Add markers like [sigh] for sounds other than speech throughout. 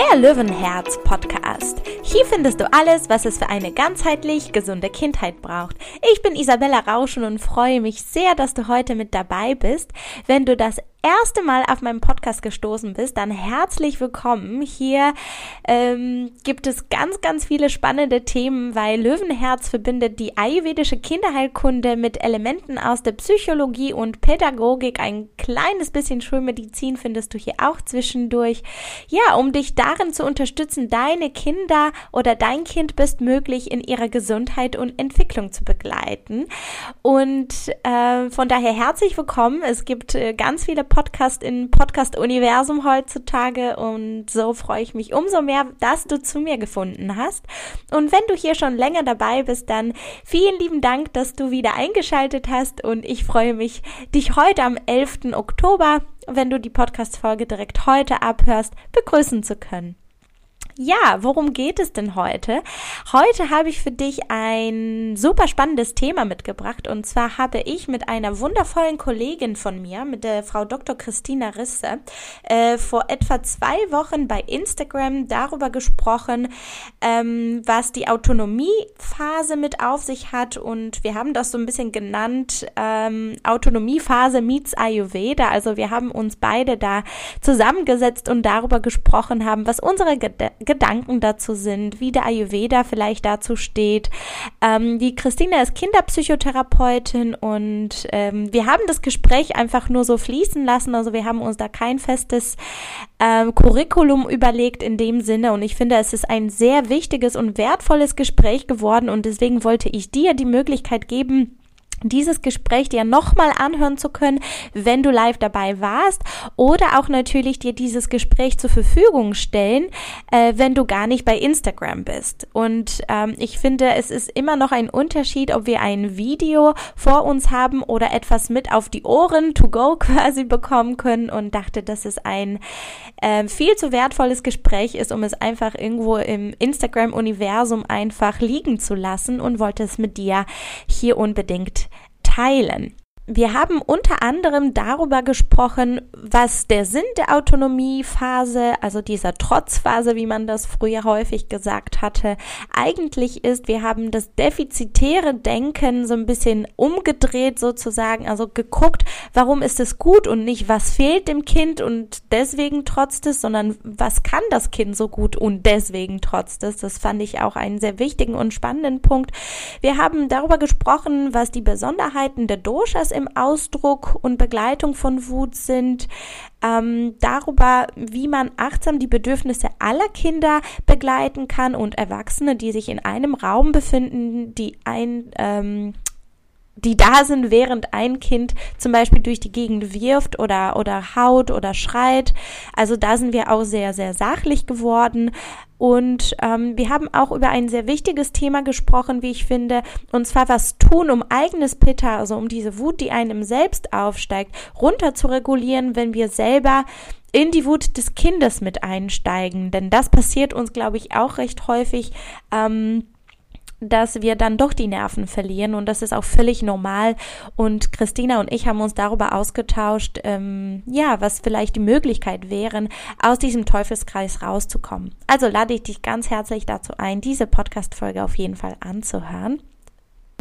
Der Löwenherz Podcast. Hier findest du alles, was es für eine ganzheitlich gesunde Kindheit braucht. Ich bin Isabella Rauschen und freue mich sehr, dass du heute mit dabei bist. Wenn du das erste Mal auf meinem Podcast gestoßen bist, dann herzlich willkommen. Hier ähm, gibt es ganz, ganz viele spannende Themen, weil Löwenherz verbindet die ayurvedische Kinderheilkunde mit Elementen aus der Psychologie und Pädagogik. Ein kleines bisschen Schulmedizin findest du hier auch zwischendurch. Ja, um dich darin zu unterstützen, deine Kinder oder dein Kind bestmöglich in ihrer Gesundheit und Entwicklung zu begleiten. Und äh, von daher herzlich willkommen. Es gibt äh, ganz viele Podcast in Podcast-Universum heutzutage und so freue ich mich umso mehr, dass du zu mir gefunden hast. Und wenn du hier schon länger dabei bist, dann vielen lieben Dank, dass du wieder eingeschaltet hast und ich freue mich, dich heute am 11. Oktober, wenn du die Podcast-Folge direkt heute abhörst, begrüßen zu können. Ja, worum geht es denn heute? Heute habe ich für dich ein super spannendes Thema mitgebracht und zwar habe ich mit einer wundervollen Kollegin von mir, mit der Frau Dr. Christina Risse, äh, vor etwa zwei Wochen bei Instagram darüber gesprochen, ähm, was die Autonomiephase mit auf sich hat und wir haben das so ein bisschen genannt, ähm, Autonomiephase meets Ayurveda. Also wir haben uns beide da zusammengesetzt und darüber gesprochen haben, was unsere Gedanken Gedanken dazu sind, wie der Ayurveda vielleicht dazu steht. Ähm, die Christina ist Kinderpsychotherapeutin und ähm, wir haben das Gespräch einfach nur so fließen lassen. Also wir haben uns da kein festes ähm, Curriculum überlegt in dem Sinne und ich finde, es ist ein sehr wichtiges und wertvolles Gespräch geworden und deswegen wollte ich dir die Möglichkeit geben, dieses Gespräch dir nochmal anhören zu können, wenn du live dabei warst oder auch natürlich dir dieses Gespräch zur Verfügung stellen, äh, wenn du gar nicht bei Instagram bist. Und ähm, ich finde, es ist immer noch ein Unterschied, ob wir ein Video vor uns haben oder etwas mit auf die Ohren to go [laughs] quasi bekommen können und dachte, dass es ein äh, viel zu wertvolles Gespräch ist, um es einfach irgendwo im Instagram-Universum einfach liegen zu lassen und wollte es mit dir hier unbedingt teilen. Wir haben unter anderem darüber gesprochen, was der Sinn der Autonomiephase, also dieser Trotzphase, wie man das früher häufig gesagt hatte, eigentlich ist. Wir haben das defizitäre Denken so ein bisschen umgedreht sozusagen, also geguckt, warum ist es gut und nicht, was fehlt dem Kind und deswegen trotzt es, sondern was kann das Kind so gut und deswegen trotzt es. Das fand ich auch einen sehr wichtigen und spannenden Punkt. Wir haben darüber gesprochen, was die Besonderheiten der Doshas im Ausdruck und Begleitung von Wut sind, ähm, darüber, wie man achtsam die Bedürfnisse aller Kinder begleiten kann und Erwachsene, die sich in einem Raum befinden, die ein ähm, die da sind, während ein Kind zum Beispiel durch die Gegend wirft oder, oder haut oder schreit. Also da sind wir auch sehr, sehr sachlich geworden. Und ähm, wir haben auch über ein sehr wichtiges Thema gesprochen, wie ich finde, und zwar was tun, um eigenes Pitta, also um diese Wut, die einem selbst aufsteigt, runter zu regulieren, wenn wir selber in die Wut des Kindes mit einsteigen. Denn das passiert uns, glaube ich, auch recht häufig. Ähm, dass wir dann doch die Nerven verlieren und das ist auch völlig normal. Und Christina und ich haben uns darüber ausgetauscht, ähm, ja, was vielleicht die Möglichkeit wären, aus diesem Teufelskreis rauszukommen. Also lade ich dich ganz herzlich dazu ein, diese Podcast-Folge auf jeden Fall anzuhören.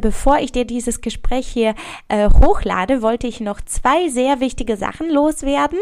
Bevor ich dir dieses Gespräch hier äh, hochlade, wollte ich noch zwei sehr wichtige Sachen loswerden.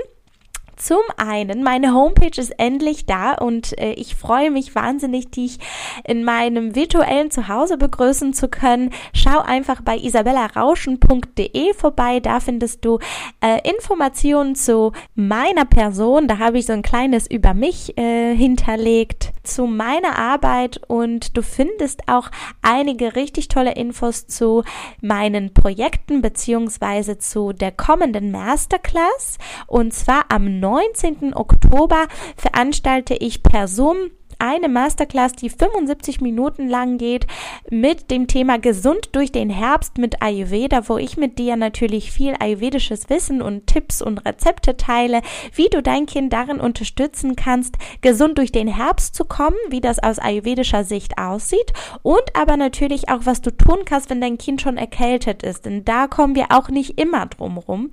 Zum einen, meine Homepage ist endlich da und äh, ich freue mich wahnsinnig, dich in meinem virtuellen Zuhause begrüßen zu können. Schau einfach bei isabellarauschen.de vorbei. Da findest du äh, Informationen zu meiner Person. Da habe ich so ein kleines über mich äh, hinterlegt zu meiner Arbeit und du findest auch einige richtig tolle Infos zu meinen Projekten beziehungsweise zu der kommenden Masterclass. Und zwar am 19. Oktober veranstalte ich per Zoom eine Masterclass, die 75 Minuten lang geht mit dem Thema gesund durch den Herbst mit Ayurveda, wo ich mit dir natürlich viel ayurvedisches Wissen und Tipps und Rezepte teile, wie du dein Kind darin unterstützen kannst, gesund durch den Herbst zu kommen, wie das aus ayurvedischer Sicht aussieht und aber natürlich auch, was du tun kannst, wenn dein Kind schon erkältet ist. Denn da kommen wir auch nicht immer drum rum,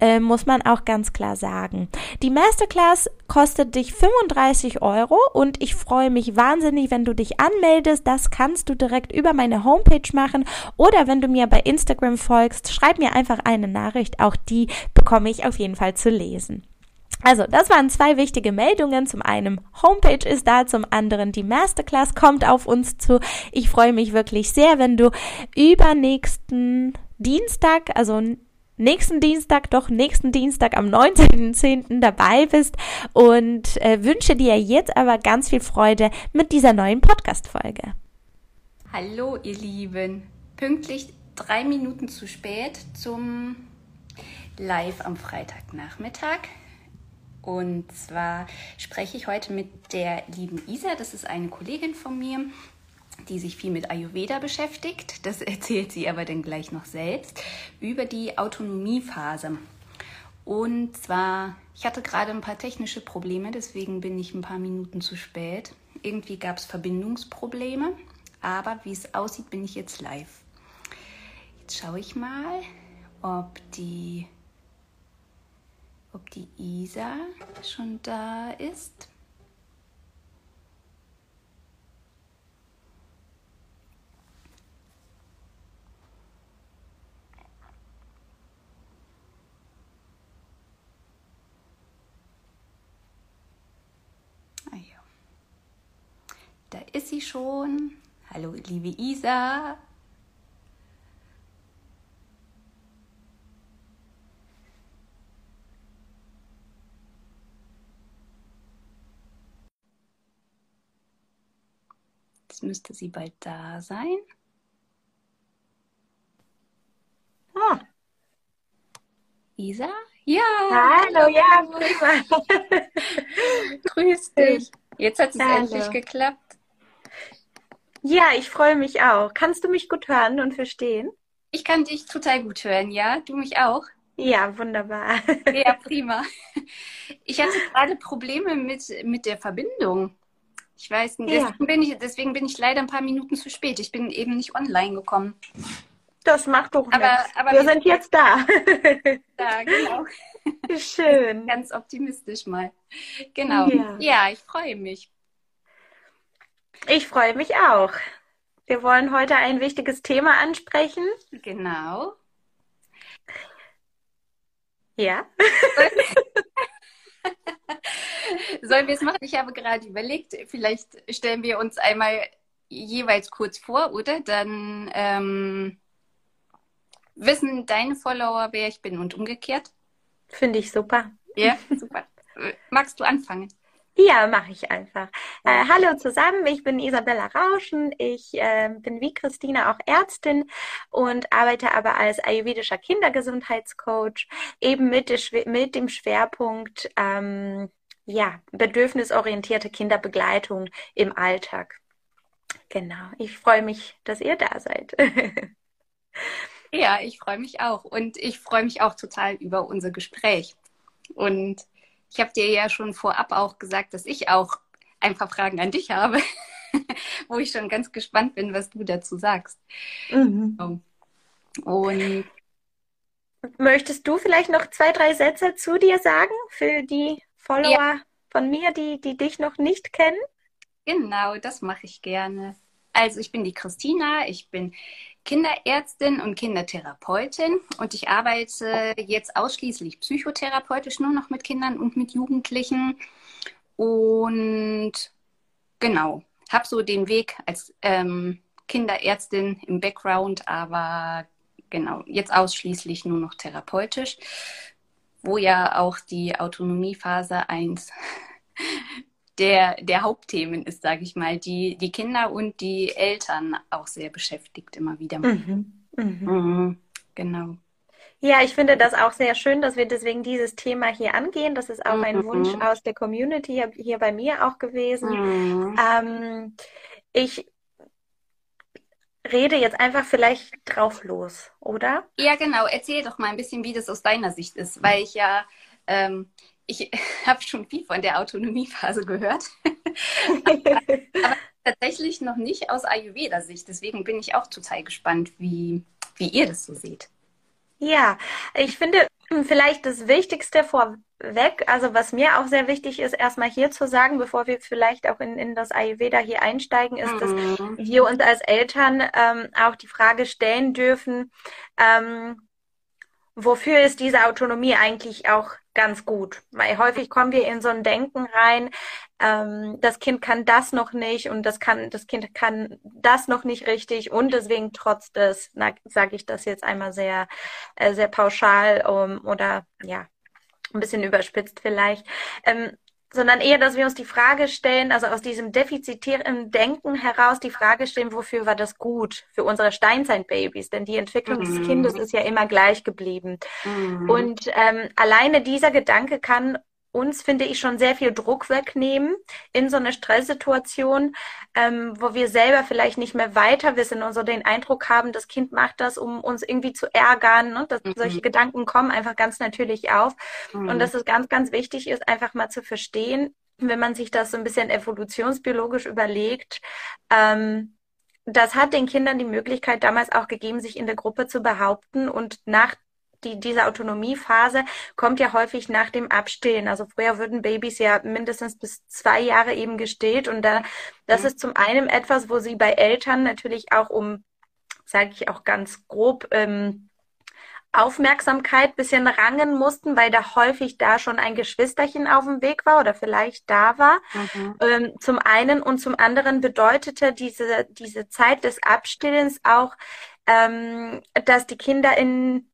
äh, muss man auch ganz klar sagen. Die Masterclass kostet dich 35 Euro und ich freue mich wahnsinnig, wenn du dich anmeldest. Das kannst du direkt über meine Homepage machen oder wenn du mir bei Instagram folgst, schreib mir einfach eine Nachricht. Auch die bekomme ich auf jeden Fall zu lesen. Also, das waren zwei wichtige Meldungen. Zum einen Homepage ist da, zum anderen die Masterclass kommt auf uns zu. Ich freue mich wirklich sehr, wenn du übernächsten Dienstag, also nächsten Dienstag, doch nächsten Dienstag am 19.10. dabei bist und äh, wünsche dir jetzt aber ganz viel Freude mit dieser neuen Podcast-Folge. Hallo, ihr Lieben. Pünktlich drei Minuten zu spät zum Live am Freitagnachmittag. Und zwar spreche ich heute mit der lieben Isa. Das ist eine Kollegin von mir, die sich viel mit Ayurveda beschäftigt. Das [laughs] erzählt sie aber dann gleich noch selbst über die Autonomiephase. Und zwar, ich hatte gerade ein paar technische Probleme, deswegen bin ich ein paar Minuten zu spät. Irgendwie gab es Verbindungsprobleme, aber wie es aussieht, bin ich jetzt live. Jetzt schaue ich mal, ob die ob die Isa schon da ist. Ah da ist sie schon. Hallo, liebe Isa. Jetzt müsste sie bald da sein. Ah. Isa? Ja. Hallo, ja, prima. [laughs] Grüß dich. Jetzt hat es endlich geklappt. Ja, ich freue mich auch. Kannst du mich gut hören und verstehen? Ich kann dich total gut hören, ja? Du mich auch? Ja, wunderbar. [laughs] Ja, prima. Ich hatte gerade Probleme mit, mit der Verbindung. Ich weiß nicht. Deswegen, bin ich, deswegen bin ich leider ein paar Minuten zu spät. Ich bin eben nicht online gekommen. Das macht doch nichts. Aber, aber wir, wir sind jetzt da. [laughs] Da, genau. Schön. Ganz optimistisch mal. Genau. Ja, ja ich freue mich. Ich freue mich auch. Wir wollen heute ein wichtiges Thema ansprechen. Genau. Ja. [laughs] Sollen wir es machen? Ich habe gerade überlegt, vielleicht stellen wir uns einmal jeweils kurz vor, oder? Dann ähm, wissen deine Follower, wer ich bin und umgekehrt. Finde ich super. Ja, super. Magst du anfangen? Ja, mache ich einfach. Äh, hallo zusammen, ich bin Isabella Rauschen. Ich äh, bin wie Christina auch Ärztin und arbeite aber als ayurvedischer Kindergesundheitscoach, eben mit, mit dem Schwerpunkt ähm, ja, bedürfnisorientierte Kinderbegleitung im Alltag. Genau, ich freue mich, dass ihr da seid. [laughs] ja, ich freue mich auch und ich freue mich auch total über unser Gespräch. Und ich habe dir ja schon vorab auch gesagt, dass ich auch ein paar Fragen an dich habe, [laughs] wo ich schon ganz gespannt bin, was du dazu sagst. Mhm. Und möchtest du vielleicht noch zwei, drei Sätze zu dir sagen für die Follower ja. von mir, die, die dich noch nicht kennen? Genau, das mache ich gerne. Also ich bin die Christina, ich bin Kinderärztin und Kindertherapeutin. Und ich arbeite jetzt ausschließlich psychotherapeutisch nur noch mit Kindern und mit Jugendlichen. Und genau, habe so den Weg als ähm, Kinderärztin im Background, aber genau, jetzt ausschließlich nur noch therapeutisch wo ja auch die Autonomiephase 1 der, der Hauptthemen ist, sage ich mal, die die Kinder und die Eltern auch sehr beschäftigt immer wieder. Mhm. Mhm. Mhm. Genau. Ja, ich finde das auch sehr schön, dass wir deswegen dieses Thema hier angehen. Das ist auch ein Wunsch Mhm. aus der Community hier bei mir auch gewesen. Mhm. Ähm, ich rede jetzt einfach vielleicht drauf los, oder? Ja, genau. Erzähl doch mal ein bisschen, wie das aus deiner Sicht ist, weil ich ja, ähm, ich [laughs] habe schon viel von der Autonomiephase gehört, [laughs] [laughs] tatsächlich noch nicht aus Ayurveda-Sicht. Deswegen bin ich auch total gespannt, wie, wie ihr das so seht. Ja, ich finde vielleicht das Wichtigste vorweg, also was mir auch sehr wichtig ist, erstmal hier zu sagen, bevor wir vielleicht auch in, in das Ayurveda hier einsteigen, ist, dass Mhm. wir uns als Eltern ähm, auch die Frage stellen dürfen, ähm, wofür ist diese Autonomie eigentlich auch ganz gut? Weil häufig kommen wir in so ein Denken rein, ähm, das Kind kann das noch nicht und das kann, das Kind kann das noch nicht richtig und deswegen trotz des, sage ich das jetzt einmal sehr, äh, sehr pauschal um, oder ja, ein bisschen überspitzt vielleicht. Ähm, sondern eher, dass wir uns die Frage stellen, also aus diesem defizitären Denken heraus die Frage stellen, wofür war das gut für unsere Steinzeit-Babys? Denn die Entwicklung des Mhm. Kindes ist ja immer gleich geblieben. Mhm. Und ähm, alleine dieser Gedanke kann uns, finde ich, schon sehr viel Druck wegnehmen in so einer Stresssituation, ähm, wo wir selber vielleicht nicht mehr weiter wissen und so den Eindruck haben, das Kind macht das, um uns irgendwie zu ärgern. Ne? Dass Mhm. solche Gedanken kommen einfach ganz natürlich auf. Mhm. Und dass es ganz, ganz wichtig ist, einfach mal zu verstehen, wenn man sich das so ein bisschen evolutionsbiologisch überlegt, ähm, das hat den Kindern die Möglichkeit damals auch gegeben, sich in der Gruppe zu behaupten und nach die, diese Autonomiephase kommt ja häufig nach dem Abstillen. Also früher würden Babys ja mindestens bis zwei Jahre eben gestillt und da, das Mhm. ist zum einen etwas, wo sie bei Eltern natürlich auch um, sage ich auch ganz grob, ähm, Aufmerksamkeit bisschen rangen mussten, weil da häufig da schon ein Geschwisterchen auf dem Weg war oder vielleicht da war. Mhm. Ähm, zum einen und zum anderen bedeutete diese, diese Zeit des Abstillens auch, ähm, dass die Kinder in,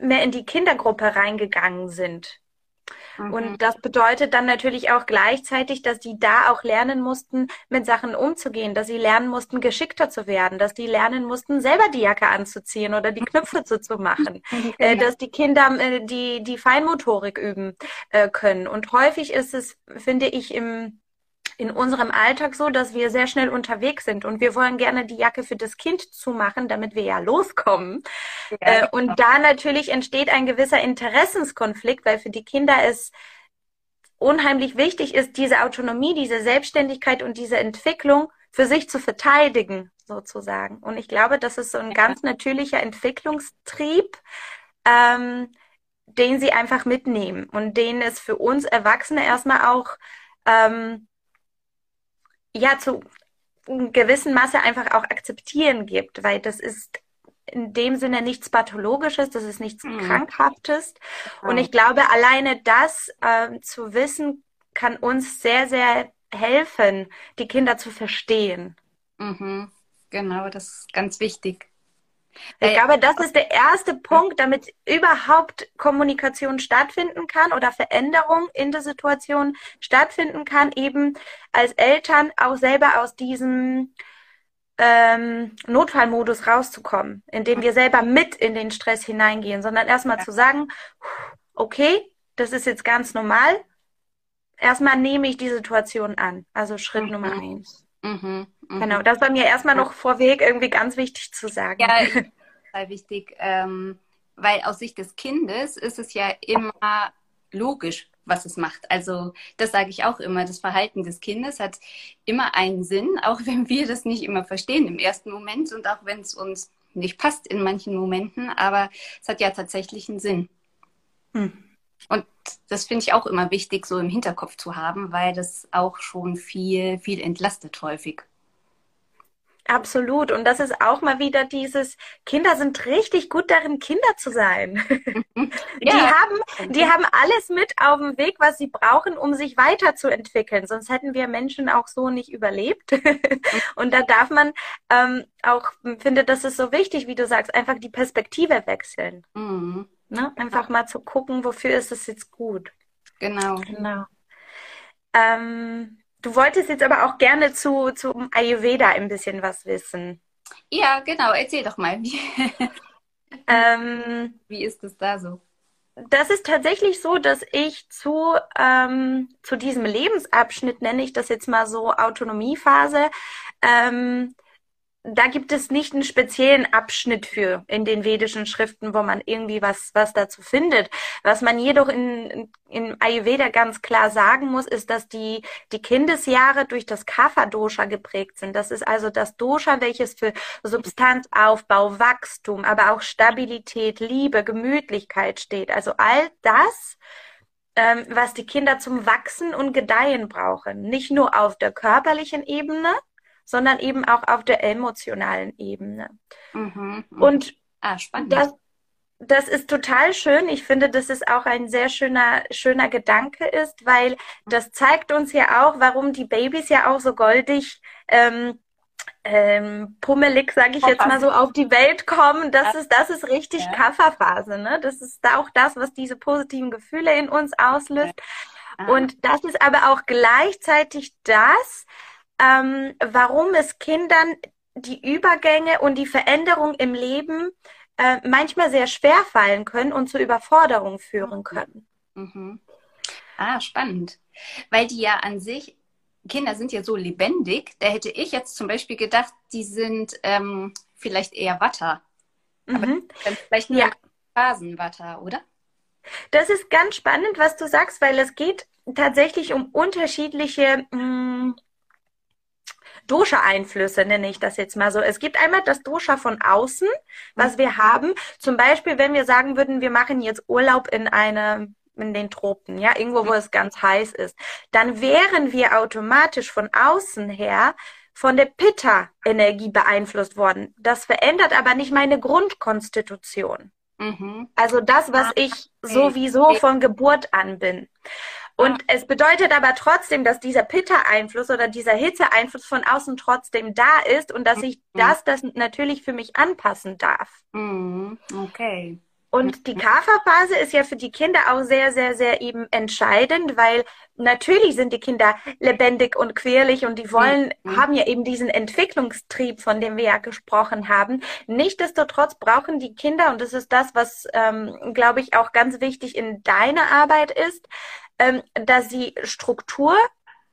mehr in die Kindergruppe reingegangen sind. Mhm. Und das bedeutet dann natürlich auch gleichzeitig, dass die da auch lernen mussten, mit Sachen umzugehen, dass sie lernen mussten, geschickter zu werden, dass die lernen mussten, selber die Jacke anzuziehen oder die Knöpfe zuzumachen, [laughs] äh, Genau. dass die Kinder äh, die, die Feinmotorik üben äh, können. Und häufig ist es, finde ich, im in unserem Alltag so, dass wir sehr schnell unterwegs sind und wir wollen gerne die Jacke für das Kind zumachen, damit wir ja loskommen. Ja, Äh, genau. und da natürlich entsteht ein gewisser Interessenskonflikt, weil für die Kinder es unheimlich wichtig ist, diese Autonomie, diese Selbstständigkeit und diese Entwicklung für sich zu verteidigen, sozusagen. Und ich glaube, das ist so ein ganz natürlicher Entwicklungstrieb, ähm, den sie einfach mitnehmen und den es für uns Erwachsene erstmal auch ähm, ja zu einem gewissen Maße einfach auch akzeptieren gibt, weil das ist in dem Sinne nichts Pathologisches, das ist nichts Mhm. Krankhaftes. Und ich glaube, alleine das ähm, zu wissen, kann uns sehr, sehr helfen, die Kinder zu verstehen. Mhm. Genau, das ist ganz wichtig. Ich Äh, glaube, das ist der erste Punkt, damit überhaupt Kommunikation stattfinden kann oder Veränderung in der Situation stattfinden kann, eben als Eltern auch selber aus diesem ähm, Notfallmodus rauszukommen, indem wir selber mit in den Stress hineingehen, sondern erstmal Ja. zu sagen, okay, das ist jetzt ganz normal. Erstmal nehme ich die Situation an. Also Schritt Mhm. Nummer eins. Mhm. Mhm. Genau, das war mir erstmal noch vorweg irgendwie ganz wichtig zu sagen. Ja, total wichtig, ähm, weil aus Sicht des Kindes ist es ja immer logisch, was es macht. Also das sage ich auch immer, das Verhalten des Kindes hat immer einen Sinn, [laughs] auch wenn wir das nicht immer verstehen im ersten Moment und auch wenn es uns nicht passt in manchen Momenten, aber es hat ja tatsächlich einen Sinn. Hm. Und das finde ich auch immer wichtig, so im Hinterkopf zu haben, weil das auch schon viel, viel entlastet häufig. Absolut. Und das ist auch mal wieder dieses, Kinder sind richtig gut darin, Kinder zu sein. [laughs] Die haben, die haben alles mit auf dem Weg, was sie brauchen, um sich weiterzuentwickeln. Sonst hätten wir Menschen auch so nicht überlebt. [laughs] Und da darf man ähm, auch, finde, das ist so wichtig, wie du sagst, einfach die Perspektive wechseln. Mhm. Ne? Einfach mal zu gucken, wofür ist es jetzt gut. Genau. Genau. Ähm, du wolltest jetzt aber auch gerne zu, zum Ayurveda ein bisschen was wissen. Ja, genau. Erzähl doch mal. Wie, [laughs] Ähm, Wie ist es da so? Das ist tatsächlich so, dass ich zu, ähm, zu diesem Lebensabschnitt, nenne ich das jetzt mal so Autonomiephase, ähm, da gibt es nicht einen speziellen Abschnitt für in den vedischen Schriften, wo man irgendwie was, was dazu findet. Was man jedoch in, in Ayurveda ganz klar sagen muss, ist, dass die, die Kindesjahre durch das Kapha-Dosha geprägt sind. Das ist also das Dosha, welches für Substanzaufbau, Wachstum, aber auch Stabilität, Liebe, Gemütlichkeit steht. Also all das, ähm, was die Kinder zum Wachsen und Gedeihen brauchen. Nicht nur auf der körperlichen Ebene, sondern eben auch auf der emotionalen Ebene. Mhm, mhm. Und ah, spannend. Das, das ist total schön. Ich finde, dass es auch ein sehr schöner, schöner Gedanke ist, weil das zeigt uns ja auch, warum die Babys ja auch so goldig ähm, ähm, pummelig, sage ich jetzt mal so, auf die Welt kommen. Das ist, das ist richtig ja. Kafferphase. Ne? Das ist auch das, was diese positiven Gefühle in uns auslöst. Ah. Und das ist aber auch gleichzeitig das, ähm, warum es Kindern die Übergänge und die Veränderung im Leben äh, manchmal sehr schwer fallen können und zur Überforderung führen können. Mhm. Ah, spannend. Weil die ja an sich, Kinder sind ja so lebendig, da hätte ich jetzt zum Beispiel gedacht, die sind ähm, vielleicht eher Watter. Mhm. vielleicht nur ja. Phasenwatter, oder? Das ist ganz spannend, was du sagst, weil es geht tatsächlich um unterschiedliche mh, mm, Dosha-Einflüsse, nenne ich das jetzt mal so. Es gibt einmal das Dosha von außen, was wir haben. Zum Beispiel, wenn wir sagen würden, wir machen jetzt Urlaub in eine in den Tropen, ja, irgendwo, wo es ganz heiß ist, dann wären wir automatisch von außen her von der Pitta-Energie beeinflusst worden. Das verändert aber nicht meine Grundkonstitution. Mhm. Also das, was ah, ich sowieso von Geburt an bin. Und es bedeutet aber trotzdem, dass dieser Pitta-Einfluss oder dieser Hitze-Einfluss von außen trotzdem da ist und dass ich mhm. das, das natürlich für mich anpassen darf. Mhm. Okay. Und die Kaferphase ist ja für die Kinder auch sehr, sehr, sehr eben entscheidend, weil natürlich sind die Kinder lebendig und quirlig und die wollen, mhm. haben ja eben diesen Entwicklungstrieb, von dem wir ja gesprochen haben. Nichtsdestotrotz brauchen die Kinder, und das ist das, was, ähm, glaube ich, auch ganz wichtig in deiner Arbeit ist, ähm, dass sie Struktur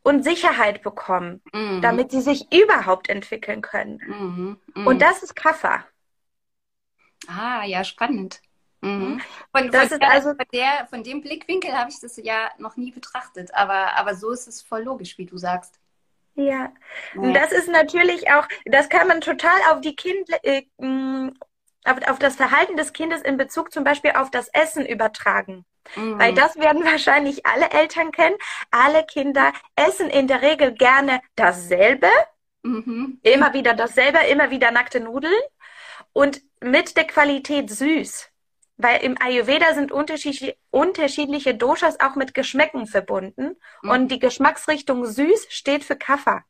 und Sicherheit bekommen, mhm. damit sie sich überhaupt entwickeln können. Mhm. Mhm. Und das ist Kaffer. Ah, ja, spannend. Mhm. Von, das von, ist also, von, der, von dem Blickwinkel habe ich das ja noch nie betrachtet, aber, aber so ist es voll logisch, wie du sagst. Ja, ja. das ist natürlich auch, das kann man total auf die Kinder, äh, auf, auf das Verhalten des Kindes in Bezug zum Beispiel auf das Essen übertragen. Mhm. Weil das werden wahrscheinlich alle Eltern kennen. Alle Kinder essen in der Regel gerne dasselbe. Mhm. Immer wieder dasselbe, immer wieder nackte Nudeln. Und mit der Qualität süß. Weil im Ayurveda sind unterschiedliche, unterschiedliche Doshas auch mit Geschmäcken verbunden. Mhm. Und die Geschmacksrichtung süß steht für Kapha.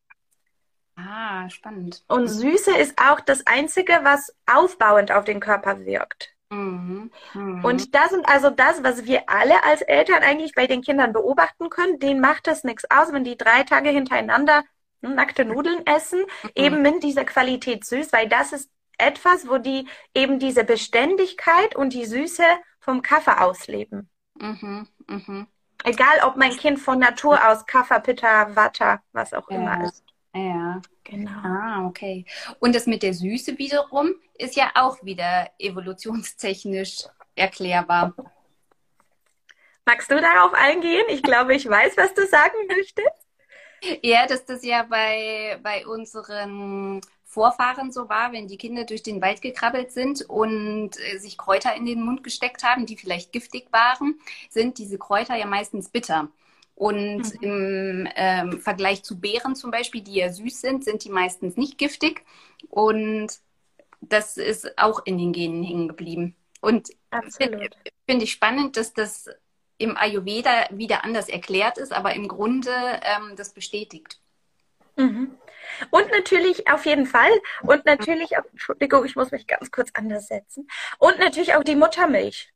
Ah, spannend. Und Süße ist auch das Einzige, was aufbauend auf den Körper wirkt. Mhm. Mhm. Und das sind also das, was wir alle als Eltern eigentlich bei den Kindern beobachten können. Denen macht das nichts aus, wenn die drei Tage hintereinander nackte Nudeln essen, mhm. eben mit dieser Qualität süß, weil das ist etwas, wo die eben diese Beständigkeit und die Süße vom Kaffee ausleben. Mhm. Mhm. Egal, ob mein Kind von Natur aus Kaffer, Pitta, Watter, was auch ja. immer ist. Ja, genau. Ah, okay. Und das mit der Süße wiederum ist ja auch wieder evolutionstechnisch erklärbar. Magst du darauf eingehen? Ich glaube, ich weiß, was du sagen möchtest. Ja, dass das ja bei, bei unseren Vorfahren so war, wenn die Kinder durch den Wald gekrabbelt sind und äh, sich Kräuter in den Mund gesteckt haben, die vielleicht giftig waren, sind diese Kräuter ja meistens bitter. Und mhm. im ähm, Vergleich zu Beeren zum Beispiel, die ja süß sind, sind die meistens nicht giftig. Und das ist auch in den Genen hängen geblieben. Und finde find ich spannend, dass das im Ayurveda wieder anders erklärt ist, aber im Grunde ähm, das bestätigt. Mhm. Und natürlich auf jeden Fall. Und natürlich, auch, Entschuldigung, ich muss mich ganz kurz anders setzen. Und natürlich auch die Muttermilch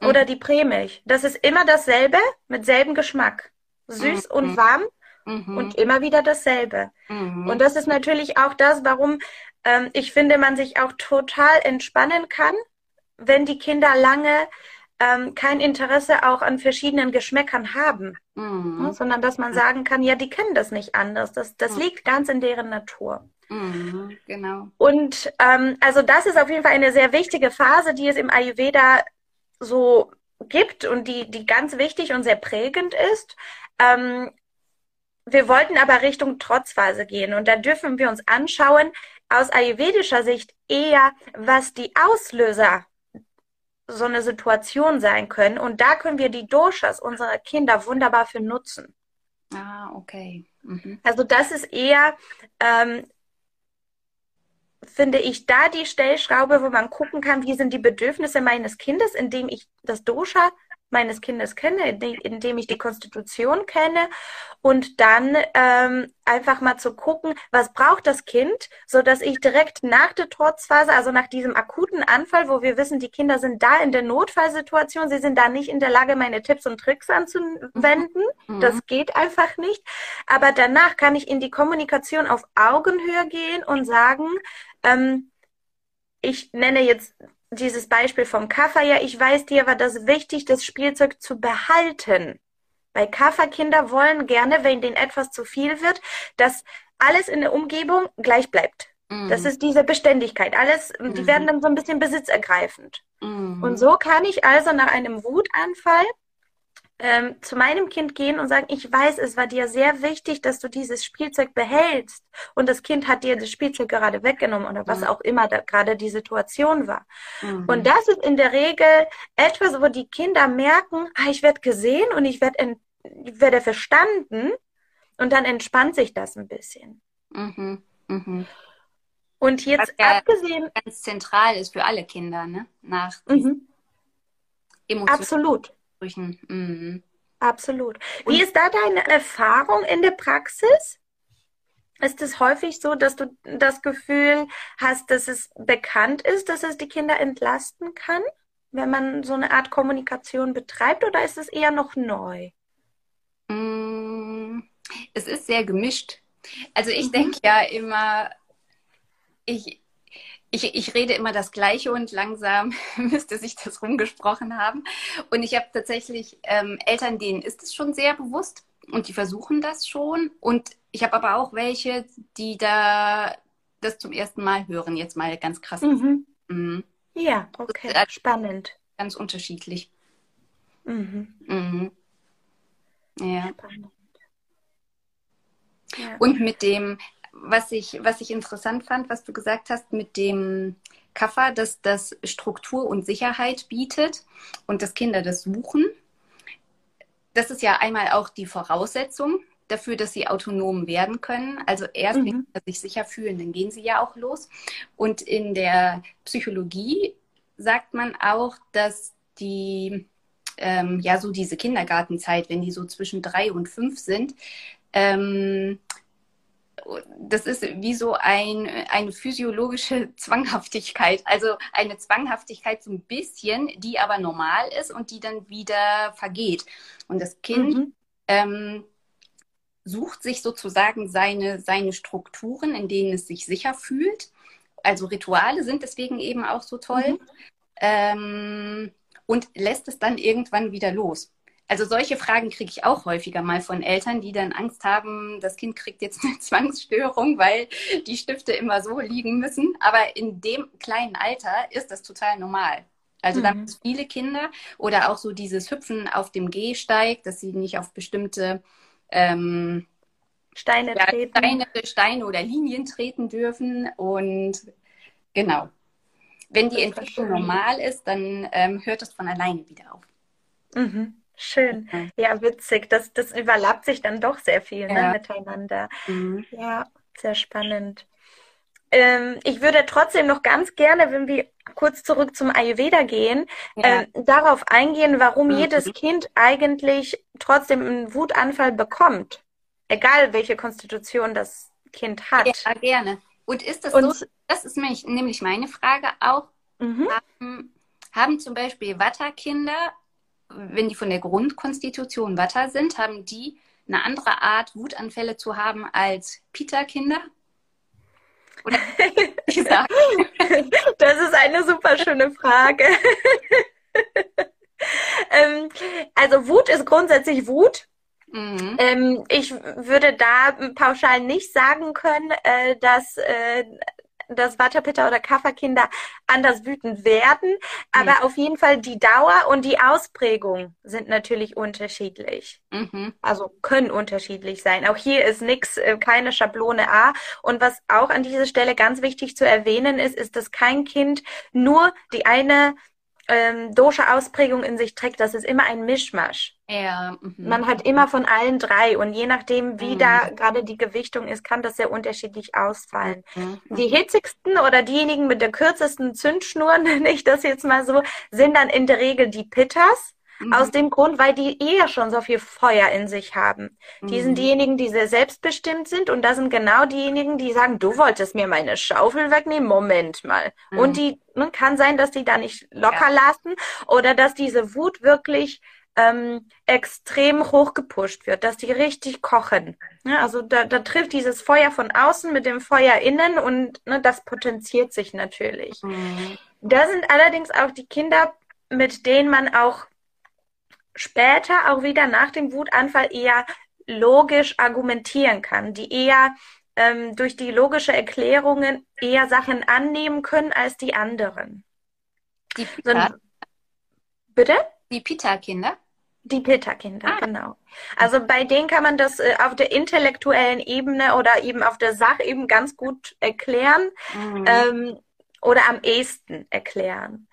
oder mhm. die Prämilch. Das ist immer dasselbe mit selben Geschmack. Süß mhm. und warm mhm. und immer wieder dasselbe. Mhm. Und das ist natürlich auch das, warum ähm, ich finde, man sich auch total entspannen kann wenn die Kinder lange ähm, kein Interesse auch an verschiedenen Geschmäckern haben, mhm. ne, sondern dass man sagen kann, ja, die kennen das nicht anders. Das, das mhm. liegt ganz in deren Natur. Mhm, genau. Und ähm, also das ist auf jeden Fall eine sehr wichtige Phase, die es im Ayurveda so gibt und die, die ganz wichtig und sehr prägend ist. Ähm, wir wollten aber Richtung Trotzphase gehen und da dürfen wir uns anschauen, aus ayurvedischer Sicht eher, was die Auslöser so eine Situation sein können. Und da können wir die Doshas unserer Kinder wunderbar für nutzen. Ah, okay. Mhm. Also das ist eher, ähm, finde ich, da die Stellschraube, wo man gucken kann, wie sind die Bedürfnisse meines Kindes, indem ich das Dosha meines Kindes kenne, indem ich die Konstitution kenne und dann ähm, einfach mal zu gucken, was braucht das Kind, so dass ich direkt nach der Trotzphase, also nach diesem akuten Anfall, wo wir wissen, die Kinder sind da in der Notfallsituation, sie sind da nicht in der Lage, meine Tipps und Tricks anzuwenden. Mhm. Das geht einfach nicht. Aber danach kann ich in die Kommunikation auf Augenhöhe gehen und sagen, ähm, ich nenne jetzt dieses Beispiel vom Kaffer, ja, ich weiß dir war das wichtig, das Spielzeug zu behalten. Weil Kafferkinder wollen gerne, wenn denen etwas zu viel wird, dass alles in der Umgebung gleich bleibt. Mm. Das ist diese Beständigkeit. Alles, die mhm. werden dann so ein bisschen besitzergreifend. Mm. Und so kann ich also nach einem Wutanfall ähm, zu meinem Kind gehen und sagen, ich weiß, es war dir sehr wichtig, dass du dieses Spielzeug behältst und das Kind hat dir das Spielzeug gerade weggenommen oder was mhm. auch immer da gerade die Situation war. Mhm. Und das ist in der Regel etwas, wo die Kinder merken, ah, ich werde gesehen und ich werde ich werde verstanden und dann entspannt sich das ein bisschen. Mhm. Mhm. Und jetzt Was abgesehen. Ganz zentral ist für alle Kinder, ne? Nach mhm. Emotionen. Absolut. Ansprüchen. Mhm. Absolut. Wie Und ist da deine Erfahrung in der Praxis? Ist es häufig so, dass du das Gefühl hast, dass es bekannt ist, dass es die Kinder entlasten kann, wenn man so eine Art Kommunikation betreibt, oder ist es eher noch neu? Mm, es ist sehr gemischt. Also ich mhm. denke ja immer, ich, ich, ich rede immer das Gleiche und langsam [laughs] müsste sich das rumgesprochen haben. Und ich habe tatsächlich ähm, Eltern, denen ist es schon sehr bewusst und die versuchen das schon. Und ich habe aber auch welche, die da das zum ersten Mal hören, jetzt mal ganz krass. Mhm. Mhm. Ja, okay, äh, spannend. Ganz unterschiedlich. Mhm. Mhm. Ja. Spannend. Ja. Und mit dem, was ich, was ich interessant fand, was du gesagt hast mit dem Kaffer, dass das Struktur und Sicherheit bietet und dass Kinder das suchen. Das ist ja einmal auch die Voraussetzung dafür, dass sie autonom werden können. Also erst, mhm. wenn sie sich sicher fühlen, dann gehen sie ja auch los. Und in der Psychologie sagt man auch, dass die, ähm, ja, so diese Kindergartenzeit, wenn die so zwischen drei und fünf sind, ähm, das ist wie so ein, eine physiologische Zwanghaftigkeit, also eine Zwanghaftigkeit so ein bisschen, die aber normal ist und die dann wieder vergeht. Und das Kind mhm. ähm, sucht sich sozusagen seine, seine Strukturen, in denen es sich sicher fühlt. Also Rituale sind deswegen eben auch so toll. Mhm. Ähm, und lässt es dann irgendwann wieder los. Also solche Fragen kriege ich auch häufiger mal von Eltern, die dann Angst haben, das Kind kriegt jetzt eine [laughs] Zwangsstörung, weil die Stifte immer so liegen müssen. Aber in dem kleinen Alter ist das total normal. Also mhm. da gibt es viele Kinder oder auch so dieses Hüpfen auf dem Gehsteig, dass sie nicht auf bestimmte ähm, Steine, ja, treten. Steine, Steine oder Linien treten dürfen. Und genau. Wenn die Entwicklung normal ist, dann ähm, hört das von alleine wieder auf. Mhm. Schön. Ja, witzig. Das, das überlappt sich dann doch sehr viel ne, ja. ne, miteinander. Mhm. Ja, sehr spannend. Ähm, ich würde trotzdem noch ganz gerne, wenn wir kurz zurück zum Ayurveda gehen, ja. äh, darauf eingehen, warum mhm. jedes Kind eigentlich trotzdem einen Wutanfall bekommt. Egal, welche Konstitution das Kind hat. Ja, gerne. Und ist das Und, so, das ist nämlich, nämlich meine Frage auch, mhm. haben, haben zum Beispiel Vata-Kinder wenn die von der Grundkonstitution Watter sind, haben die eine andere Art, Wutanfälle zu haben als Pita-Kinder? Oder [laughs] das ist eine super schöne Frage. [laughs] ähm, also Wut ist grundsätzlich Wut. Mhm. Ähm, ich würde da pauschal nicht sagen können, äh, dass äh, dass Vata-Pitta oder Kapha-Kinder anders wütend werden, aber mhm. auf jeden Fall die Dauer und die Ausprägung sind natürlich unterschiedlich. Mhm. Also können unterschiedlich sein. Auch hier ist nichts, äh, keine Schablone A. Und was auch an dieser Stelle ganz wichtig zu erwähnen ist, ist, dass kein Kind nur die eine ähm, Dosha-Ausprägung in sich trägt, das ist immer ein Mischmasch. Ja. Mhm. Man hat immer von allen drei und je nachdem, wie mhm. da gerade die Gewichtung ist, kann das sehr unterschiedlich ausfallen. Mhm. Die hitzigsten oder diejenigen mit der kürzesten Zündschnur, [laughs] nenne ich das jetzt mal so, sind dann in der Regel die Pitters. Mhm. Aus dem Grund, weil die eher schon so viel Feuer in sich haben. Mhm. Die sind mhm. diejenigen, die sehr selbstbestimmt sind und da sind genau diejenigen, die sagen, du wolltest mir meine Schaufel wegnehmen, Moment mal. Mhm. Und die ne, kann sein, dass die da nicht locker ja. lassen oder dass diese Wut wirklich ähm, extrem hochgepusht wird, dass die richtig kochen. Ja, also da, da trifft dieses Feuer von außen mit dem Feuer innen und ne, das potenziert sich natürlich. Mhm. Da sind allerdings auch die Kinder, mit denen man auch später auch wieder nach dem Wutanfall eher logisch argumentieren kann, die eher ähm, durch die logische Erklärungen eher Sachen annehmen können als die anderen. Die Pita? So, bitte? Die Pita-Kinder? Die Pitta-Kinder, ah. genau. Also bei denen kann man das äh, auf der intellektuellen Ebene oder eben auf der Sachebene ganz gut erklären mhm. ähm, oder am ehesten erklären.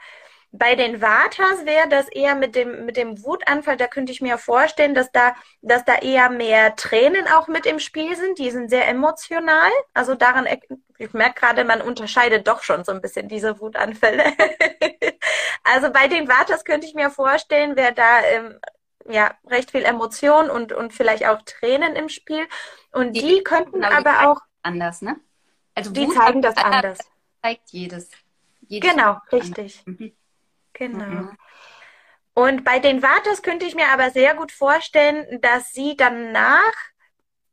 Bei den Vatas wäre das eher mit dem, mit dem Wutanfall, da könnte ich mir vorstellen, dass da, dass da eher mehr Tränen auch mit im Spiel sind. Die sind sehr emotional. Also daran, ich merke gerade, man unterscheidet doch schon so ein bisschen diese Wutanfälle. [laughs] also bei den Vatas könnte ich mir vorstellen, wäre da ähm, ja recht viel Emotion und, und vielleicht auch Tränen im Spiel. Und die, die könnten aber auch anders, ne? Also die Wut zeigen das anders. Zeigt jedes. jedes genau, richtig. Mhm. Genau. Mhm. Und bei den Vatas könnte ich mir aber sehr gut vorstellen, dass sie danach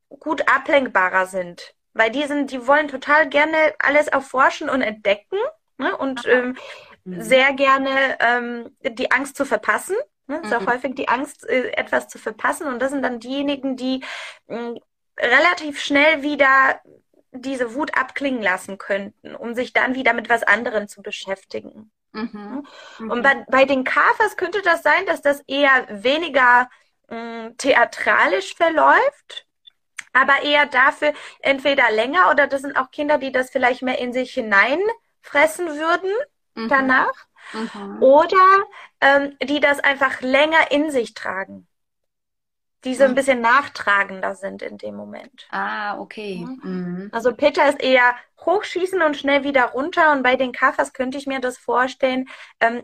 gut ablenkbarer sind. Weil die sind, die wollen total gerne alles erforschen und entdecken ne? und ähm, mhm. sehr gerne ähm, die Angst zu verpassen. Ne? Mhm. Sehr häufig die Angst, äh, etwas zu verpassen. Und das sind dann diejenigen, die äh, relativ schnell wieder diese Wut abklingen lassen könnten, um sich dann wieder mit was anderem zu beschäftigen. Mhm. Mhm. Und bei, bei den Kafers könnte das sein, dass das eher weniger mh, theatralisch verläuft, aber eher dafür entweder länger oder das sind auch Kinder, die das vielleicht mehr in sich hineinfressen würden mhm. danach. Mhm. Oder ähm, die das einfach länger in sich tragen die so ein mhm. bisschen nachtragender sind in dem Moment. Ah, okay. Mhm. Also Peter ist eher hochschießen und schnell wieder runter und bei den Kaffers könnte ich mir das vorstellen, ähm,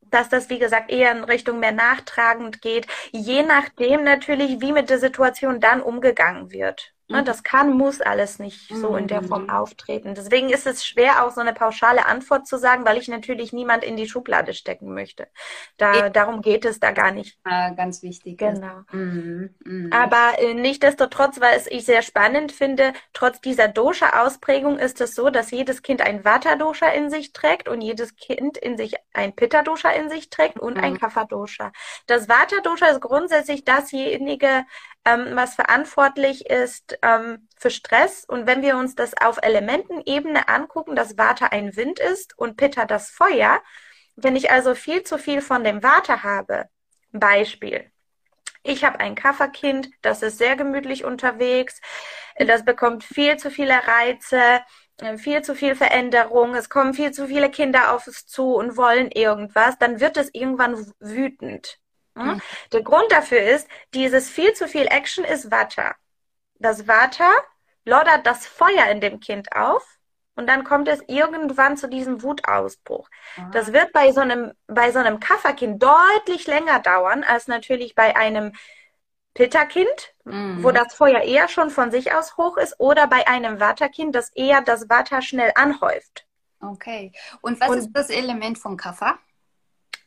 dass das, wie gesagt, eher in Richtung mehr nachtragend geht, je nachdem natürlich, wie mit der Situation dann umgegangen wird. Ne, mhm. Das kann, muss alles nicht so in der Form mhm. auftreten. Deswegen ist es schwer, auch so eine pauschale Antwort zu sagen, weil ich natürlich niemand in die Schublade stecken möchte. Da, darum geht es da gar nicht. Ah, ganz wichtig. Genau. Mhm. Mhm. Aber äh, nichtdestotrotz, weil es ich sehr spannend finde, trotz dieser Dosha-Ausprägung ist es so, dass jedes Kind ein Vata-Dosha in sich trägt und jedes Kind in sich ein Pitta-Dosha in sich trägt und ein mhm. Kapha-Dosha. Das Vata-Dosha ist grundsätzlich dasjenige, ähm, was verantwortlich ist ähm, für Stress. Und wenn wir uns das auf Elementenebene angucken, dass Vata ein Wind ist und Pitta das Feuer, wenn ich also viel zu viel von dem Vata habe, Beispiel. Ich habe ein Kafferkind, das ist sehr gemütlich unterwegs, das bekommt viel zu viele Reize, viel zu viel Veränderung, es kommen viel zu viele Kinder auf es zu und wollen irgendwas, dann wird es irgendwann wütend. Mhm. Der Grund dafür ist, dieses viel zu viel Action ist Vata. Das Vata loddert das Feuer in dem Kind auf und dann kommt es irgendwann zu diesem Wutausbruch. Aha. Das wird bei so einem, bei so einem Kafferkind deutlich länger dauern als natürlich bei einem Pitta-Kind, mhm. wo das Feuer eher schon von sich aus hoch ist, oder bei einem Vata-Kind, das eher das Vata schnell anhäuft. Okay. Und was und, ist das Element von Kaffer?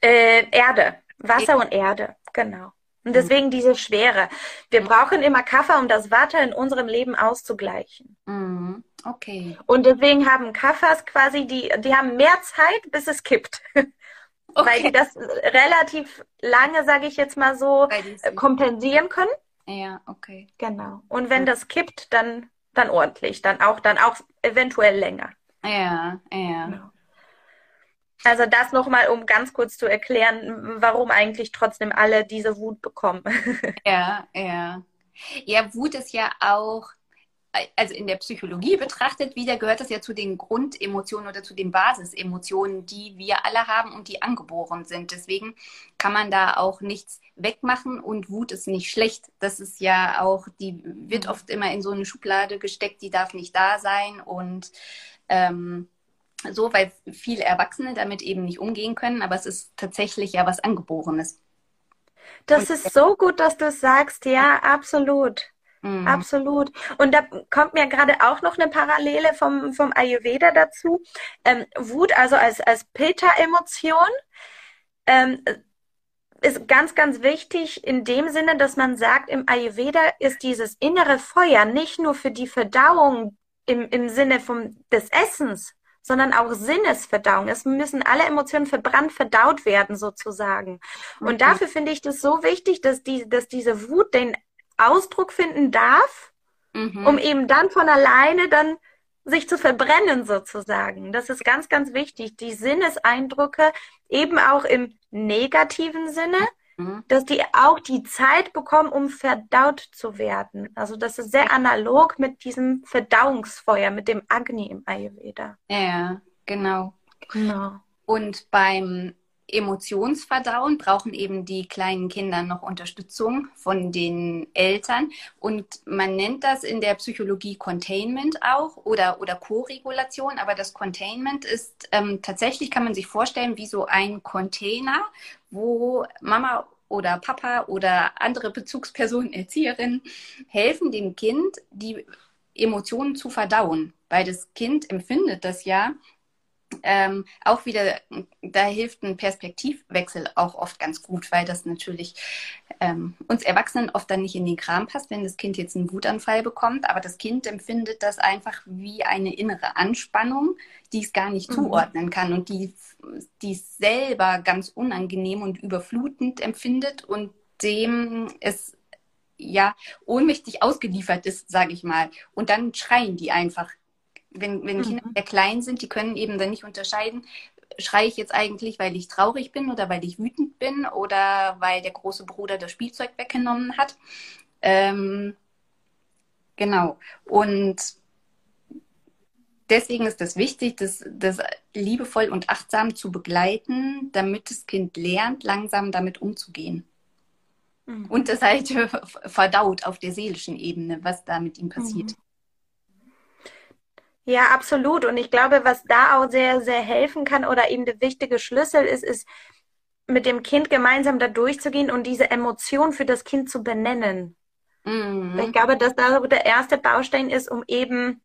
Äh, Erde. Wasser und Erde, genau. Und deswegen diese Schwere. Wir brauchen immer Kaffee, um das Wasser in unserem Leben auszugleichen. Mhm. Okay. Und deswegen haben Kaffers quasi, die, die haben mehr Zeit, bis es kippt. Okay. [laughs] Weil die das relativ lange, sage ich jetzt mal so, kompensieren können. Ja, okay. Genau. Und wenn das kippt, dann, dann ordentlich. Dann auch, dann auch eventuell länger. Ja, ja. Genau. Also das nochmal, um ganz kurz zu erklären, warum eigentlich trotzdem alle diese Wut bekommen. [laughs] Ja, ja. Ja, Wut ist ja auch, also in der Psychologie betrachtet wieder, gehört das ja zu den Grundemotionen oder zu den Basisemotionen, die wir alle haben und die angeboren sind. Deswegen kann man da auch nichts wegmachen und Wut ist nicht schlecht. Das ist ja auch, die wird mhm. oft immer in so eine Schublade gesteckt, die darf nicht da sein und ähm, so, weil viele Erwachsene damit eben nicht umgehen können, aber es ist tatsächlich ja was Angeborenes. Das und, ist so gut, dass du es sagst, ja, absolut. Mhm. Absolut. Und da kommt mir gerade auch noch eine Parallele vom, vom Ayurveda dazu. Ähm, Wut, also als, als Pilter-Emotion, ähm, ist ganz, ganz wichtig in dem Sinne, dass man sagt, im Ayurveda ist dieses innere Feuer nicht nur für die Verdauung im, im Sinne vom, des Essens, sondern auch Sinnesverdauung. Es müssen alle Emotionen verbrannt verdaut werden, sozusagen. Und okay. dafür finde ich das so wichtig, dass, die, dass diese Wut den Ausdruck finden darf, mhm. um eben dann von alleine dann sich zu verbrennen, sozusagen. Das ist ganz, ganz wichtig. Die Sinneseindrücke eben auch im negativen Sinne Mhm. dass die auch die Zeit bekommen, um verdaut zu werden. Also das ist sehr analog mit diesem Verdauungsfeuer, mit dem Agni im Ayurveda. Ja, genau. Genau. Und beim Emotionsverdauen brauchen eben die kleinen Kinder noch Unterstützung von den Eltern. Und man nennt das in der Psychologie Containment auch oder, oder Co-Regulation. Aber das Containment ist ähm, tatsächlich, kann man sich vorstellen, wie so ein Container, wo Mama oder Papa oder andere Bezugspersonen, Erzieherinnen helfen dem Kind, die Emotionen zu verdauen. Weil das Kind empfindet das ja ähm, auch wieder, da hilft ein Perspektivwechsel auch oft ganz gut, weil das natürlich ähm, uns Erwachsenen oft dann nicht in den Kram passt, wenn das Kind jetzt einen Wutanfall bekommt. Aber das Kind empfindet das einfach wie eine innere Anspannung, die es gar nicht mhm. zuordnen kann und die, die es selber ganz unangenehm und überflutend empfindet und dem es ja ohnmächtig ausgeliefert ist, sage ich mal. Und dann schreien die einfach wenn, wenn mhm. Kinder sehr klein sind, die können eben dann nicht unterscheiden, schreie ich jetzt eigentlich, weil ich traurig bin oder weil ich wütend bin oder weil der große Bruder das Spielzeug weggenommen hat. Ähm, genau. Und deswegen ist es wichtig, das, das liebevoll und achtsam zu begleiten, damit das Kind lernt, langsam damit umzugehen. Mhm. Und das halt [laughs] verdaut auf der seelischen Ebene, was da mit ihm passiert. Mhm. Ja, absolut. Und ich glaube, was da auch sehr, sehr helfen kann oder eben der wichtige Schlüssel ist, ist, mit dem Kind gemeinsam da durchzugehen und diese Emotion für das Kind zu benennen. Mhm. Ich glaube, dass da der erste Baustein ist, um eben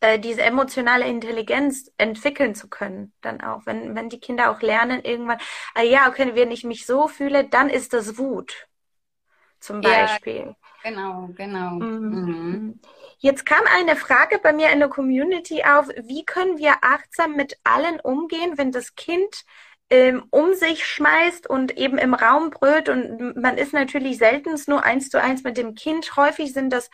äh, diese emotionale Intelligenz entwickeln zu können. Dann auch, wenn, wenn die Kinder auch lernen, irgendwann, ah ja, okay, wenn ich mich so fühle, dann ist das Wut. Zum Beispiel. Ja, genau, genau. Mhm. Mhm. Jetzt kam eine Frage bei mir in der Community auf, wie können wir achtsam mit allen umgehen, wenn das Kind ähm, um sich schmeißt und eben im Raum brüllt und man ist natürlich selten nur eins zu eins mit dem Kind. Häufig sind das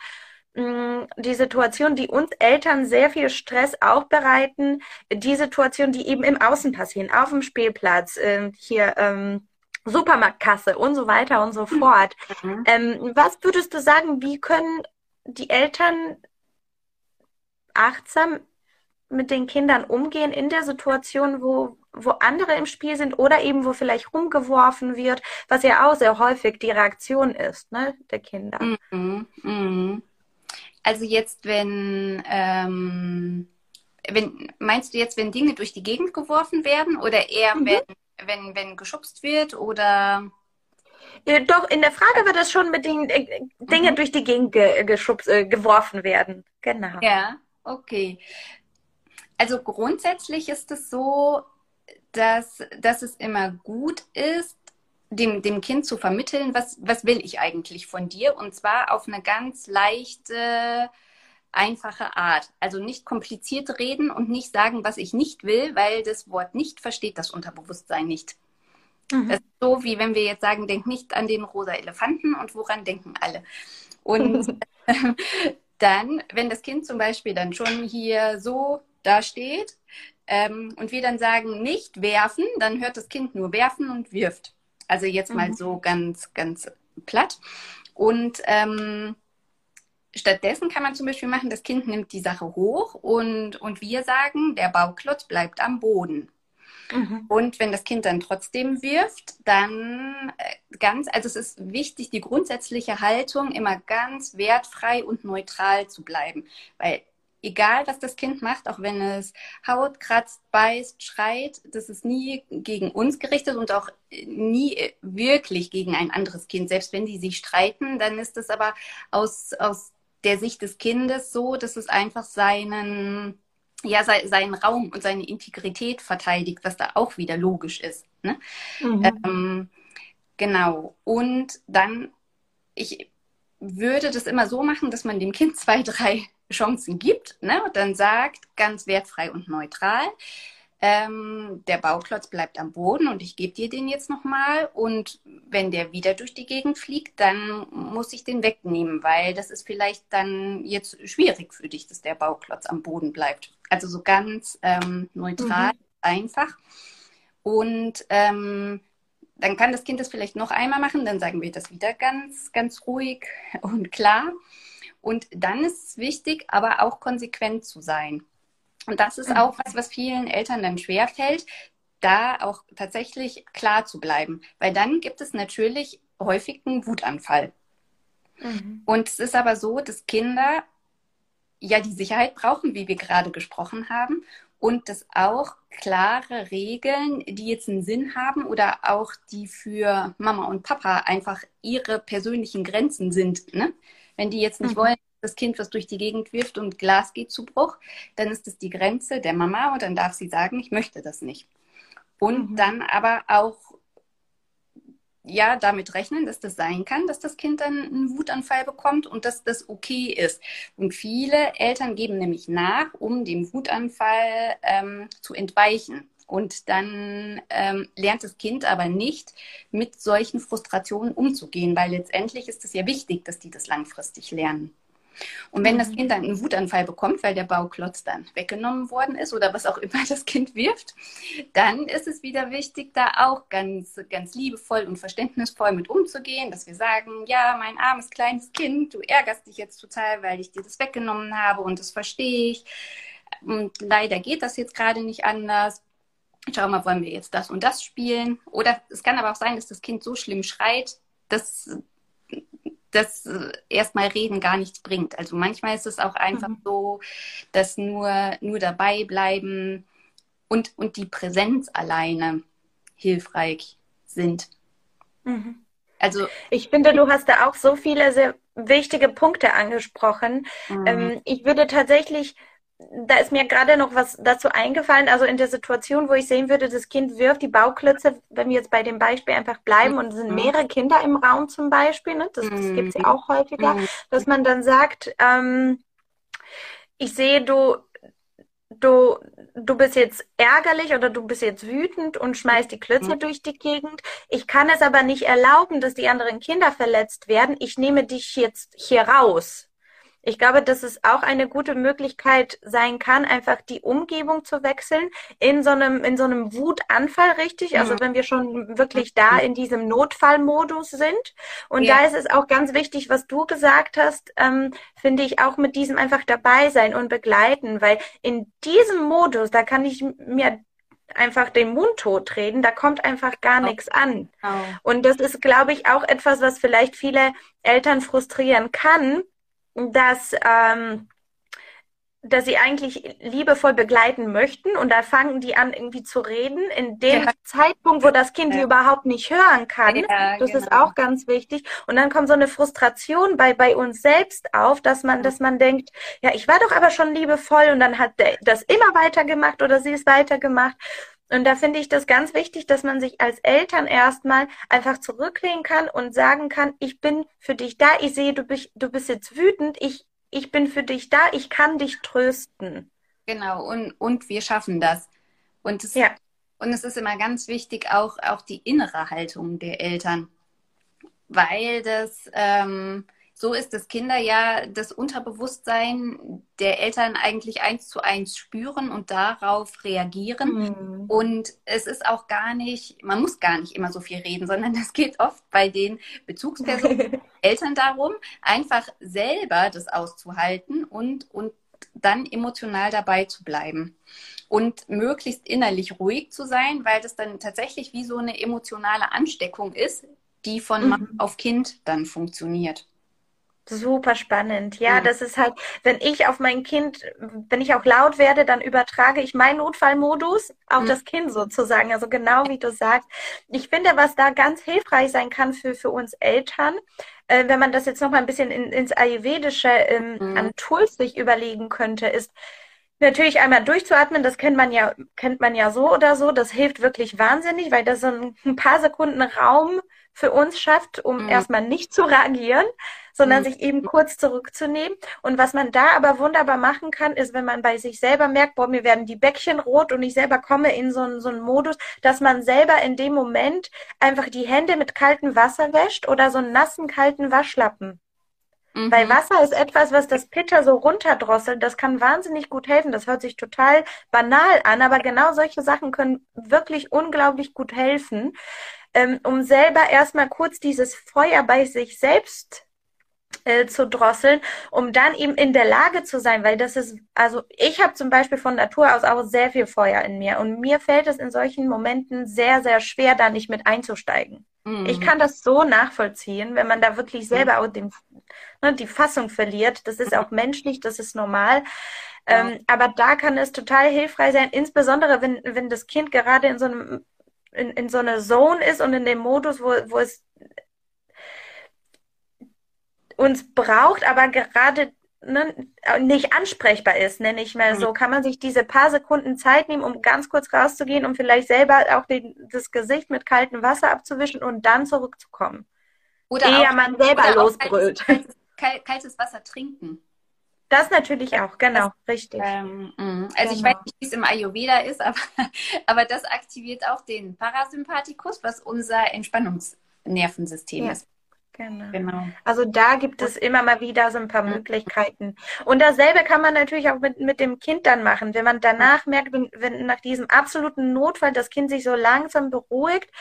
mm, die Situationen, die uns Eltern sehr viel Stress auch bereiten, die Situationen, die eben im Außen passieren, auf dem Spielplatz, äh, hier ähm, Supermarktkasse und so weiter und so fort. Mhm. Ähm, was würdest du sagen, wie können die Eltern achtsam mit den Kindern umgehen in der Situation, wo, wo andere im Spiel sind oder eben wo vielleicht rumgeworfen wird, was ja auch sehr häufig die Reaktion ist, ne, der Kinder. Mhm, mh. Also jetzt, wenn, ähm, wenn, meinst du jetzt, wenn Dinge durch die Gegend geworfen werden oder eher, mhm. wenn, wenn, wenn geschubst wird oder? Äh, doch, in der Frage wird das schon mit den äh, Dingen mhm. durch die Gegend ge geschubst, äh, geworfen werden. Genau. Ja, okay. Also grundsätzlich ist es so, dass, dass es immer gut ist, dem, dem Kind zu vermitteln, was, was will ich eigentlich von dir? Und zwar auf eine ganz leichte einfache Art. Also nicht kompliziert reden und nicht sagen, was ich nicht will, weil das Wort nicht versteht das Unterbewusstsein nicht. Mhm. Das ist so, wie wenn wir jetzt sagen, denk nicht an den rosa Elefanten und woran denken alle. Und [laughs] dann, wenn das Kind zum Beispiel dann schon hier so da steht ähm, und wir dann sagen, nicht werfen, dann hört das Kind nur werfen und wirft. Also jetzt mal mhm. so ganz, ganz platt. Und ähm, stattdessen kann man zum Beispiel machen, das Kind nimmt die Sache hoch und, und wir sagen, der Bauklotz bleibt am Boden. Mhm. Und wenn das Kind dann trotzdem wirft, dann äh, ganz, also es ist wichtig, die grundsätzliche Haltung immer ganz wertfrei und neutral zu bleiben. Weil egal, was das Kind macht, auch wenn es Haut kratzt, beißt, schreit, das ist nie gegen uns gerichtet und auch nie wirklich gegen ein anderes Kind. Selbst wenn die sich streiten, dann ist es aber aus, aus der Sicht des Kindes so, dass es einfach seinen ja seinen Raum und seine Integrität verteidigt, was da auch wieder logisch ist. Ne? Mhm. Ähm, genau. Und dann, ich würde das immer so machen, dass man dem Kind [laughs] zwei, drei Chancen gibt ne? und dann sagt, ganz wertfrei und neutral, ähm, der Bauklotz bleibt am Boden und ich gebe dir den jetzt nochmal. Und wenn der wieder durch die Gegend fliegt, dann muss ich den wegnehmen, weil das ist vielleicht dann jetzt schwierig für dich, dass der Bauklotz am Boden bleibt. Also so ganz ähm, neutral, mhm. einfach. Und ähm, dann kann das Kind das vielleicht noch einmal machen, dann sagen wir das wieder ganz, ganz ruhig [laughs] und klar. Und dann ist es wichtig, aber auch konsequent zu sein. Und das ist auch was, was vielen Eltern dann schwerfällt, da auch tatsächlich klar zu bleiben. Weil dann gibt es natürlich häufig einen Wutanfall. Mhm. Und es ist aber so, dass Kinder ja die Sicherheit brauchen, wie wir gerade gesprochen haben, und dass auch klare Regeln, die jetzt einen Sinn haben oder auch die für Mama und Papa einfach ihre persönlichen Grenzen sind. Ne? Wenn die jetzt nicht mhm. wollen, das Kind, was durch die Gegend wirft und Glas geht zu Bruch, dann ist es die Grenze der Mama und dann darf sie sagen, ich möchte das nicht. Und mhm. dann aber auch ja damit rechnen, dass das sein kann, dass das Kind dann einen Wutanfall bekommt und dass das okay ist. Und viele Eltern geben nämlich nach, um dem Wutanfall ähm, zu entweichen. Und dann ähm, lernt das Kind aber nicht, mit solchen Frustrationen umzugehen, weil letztendlich ist es ja wichtig, dass die das langfristig lernen. Und wenn mhm. das Kind dann einen Wutanfall bekommt, weil der Bauklotz dann weggenommen worden ist oder was auch immer [laughs] das Kind wirft, dann ist es wieder wichtig, da auch ganz, ganz liebevoll und verständnisvoll mit umzugehen, dass wir sagen, ja, mein armes kleines Kind, du ärgerst dich jetzt total, weil ich dir das weggenommen habe und das verstehe ich. Und leider geht das jetzt gerade nicht anders. Schau mal, wollen wir jetzt das und das spielen? Oder es kann aber auch sein, dass das Kind so schlimm schreit, dass dass äh, erstmal Reden gar nichts bringt. Also manchmal ist es auch einfach mhm. so, dass nur, nur dabei bleiben und, und die Präsenz alleine hilfreich sind. Mhm. Also ich finde, du hast da auch so viele sehr wichtige Punkte angesprochen. Mhm. Ähm, ich würde tatsächlich da ist mir gerade noch was dazu eingefallen. Also in der Situation, wo ich sehen würde, das Kind wirft die Bauklötze, wenn wir jetzt bei dem Beispiel einfach bleiben und es sind mhm. mehrere Kinder im Raum zum Beispiel, ne? das, das gibt es ja mhm. auch häufiger, mhm. dass man dann sagt, ähm, ich sehe, du, du, du bist jetzt ärgerlich oder du bist jetzt wütend und schmeißt die Klötze durch die Gegend. Ich kann es aber nicht erlauben, dass die anderen Kinder verletzt werden. Ich nehme dich jetzt hier raus. Ich glaube, dass es auch eine gute Möglichkeit sein kann, einfach die Umgebung zu wechseln in so einem, in so einem Wutanfall, richtig? Also wenn wir schon wirklich da in diesem Notfallmodus sind. Und ja. da ist es auch ganz wichtig, was du gesagt hast, ähm, finde ich auch mit diesem einfach dabei sein und begleiten, weil in diesem Modus, da kann ich mir einfach den Mund tot reden, da kommt einfach gar oh. nichts an. Oh. Und das ist, glaube ich, auch etwas, was vielleicht viele Eltern frustrieren kann, dass, ähm, dass sie eigentlich liebevoll begleiten möchten und da fangen die an irgendwie zu reden in dem ja. Zeitpunkt, wo das Kind ja. die überhaupt nicht hören kann. Ja, das genau. ist auch ganz wichtig. Und dann kommt so eine Frustration bei, bei uns selbst auf, dass man, dass man denkt, ja, ich war doch aber schon liebevoll und dann hat der das immer weitergemacht oder sie es weitergemacht. Und da finde ich das ganz wichtig, dass man sich als Eltern erstmal einfach zurücklehnen kann und sagen kann, ich bin für dich da, ich sehe, du bist, du bist jetzt wütend, ich ich bin für dich da, ich kann dich trösten. Genau, und, und wir schaffen das. Und es, ja. und es ist immer ganz wichtig, auch, auch die innere Haltung der Eltern. Weil das, ähm, so ist, dass Kinder ja das Unterbewusstsein der Eltern eigentlich eins zu eins spüren und darauf reagieren. Mhm. Und es ist auch gar nicht, man muss gar nicht immer so viel reden, sondern [laughs] es geht oft bei den Bezugspersonen [laughs] Eltern darum, einfach selber das auszuhalten und, und dann emotional dabei zu bleiben und möglichst innerlich ruhig zu sein, weil das dann tatsächlich wie so eine emotionale Ansteckung ist, die von Mann mhm. auf Kind dann funktioniert. Super spannend. Ja, ja, das ist halt, wenn ich auf mein Kind, wenn ich auch laut werde, dann übertrage ich meinen Notfallmodus auf mhm. das Kind sozusagen. Also genau wie du sagst. Ich finde, was da ganz hilfreich sein kann für, für uns Eltern, äh, wenn man das jetzt noch mal ein bisschen in, ins Ayurvedische ähm, mhm. an Tools sich überlegen könnte, ist, Natürlich einmal durchzuatmen, das kennt man ja, kennt man ja so oder so. Das hilft wirklich wahnsinnig, weil das so ein, ein paar Sekunden Raum für uns schafft, um mhm. erstmal nicht zu reagieren, sondern mhm. sich eben kurz zurückzunehmen. Und was man da aber wunderbar machen kann, ist, wenn man bei sich selber merkt, boah, mir werden die Bäckchen rot und ich selber komme in so, einen, so einen Modus, dass man selber in dem Moment einfach die Hände mit kaltem Wasser wäscht oder so einen nassen, kalten Waschlappen. Mhm. Weil Wasser ist etwas, was das Pitter so runterdrosselt. Das kann wahnsinnig gut helfen. Das hört sich total banal an, aber genau solche Sachen können wirklich unglaublich gut helfen, ähm, um selber erstmal kurz dieses Feuer bei sich selbst äh, zu drosseln, um dann eben in der Lage zu sein, weil das ist, also ich habe zum Beispiel von Natur aus auch sehr viel Feuer in mir und mir fällt es in solchen Momenten sehr, sehr schwer, da nicht mit einzusteigen. Mhm. Ich kann das so nachvollziehen, wenn man da wirklich selber auch den, ne, die Fassung verliert. Das ist auch menschlich, das ist normal. Ja. Ähm, aber da kann es total hilfreich sein, insbesondere wenn, wenn das Kind gerade in so einem in, in so einer Zone ist und in dem Modus, wo, wo es uns braucht, aber gerade ne, nicht ansprechbar ist, nenne ich mal so, mhm. kann man sich diese paar Sekunden Zeit nehmen, um ganz kurz rauszugehen, um vielleicht selber auch den, das Gesicht mit kaltem Wasser abzuwischen und dann zurückzukommen. Oder Ehe auch, man selber losbrüllt. Kaltes, kaltes, kaltes, Wasser trinken. Das natürlich auch, genau, das, richtig. Ähm, mm. also genau. ich weiß nicht, wie es im Ayurveda ist, [laughs] aber, aber das aktiviert auch den Parasympathikus, was unser Entspannungsnervensystem ja. ist. Genau. genau. Also da gibt es immer mal wieder so ein paar Möglichkeiten. Und dasselbe kann man natürlich auch mit, mit dem Kind dann machen. Wenn man danach merkt, wenn, wenn nach diesem absoluten Notfall das Kind sich so langsam beruhigt,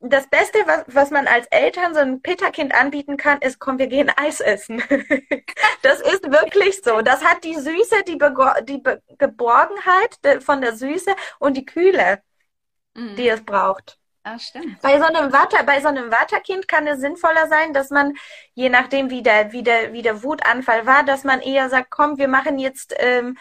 das Beste, was, was man als Eltern so ein Peterkind anbieten kann, ist, komm, wir gehen Eis essen. [laughs] das ist wirklich so. Das hat die Süße, die, Be die Be Geborgenheit von der Süße und die Kühle, mhm. die es braucht. Ah, stimmt. Bei so einem Water, bei so einem Waterkind kann es sinnvoller sein, dass man, je nachdem wie der, wie der, wie der Wutanfall war, dass man eher sagt, komm, wir machen jetzt ähm,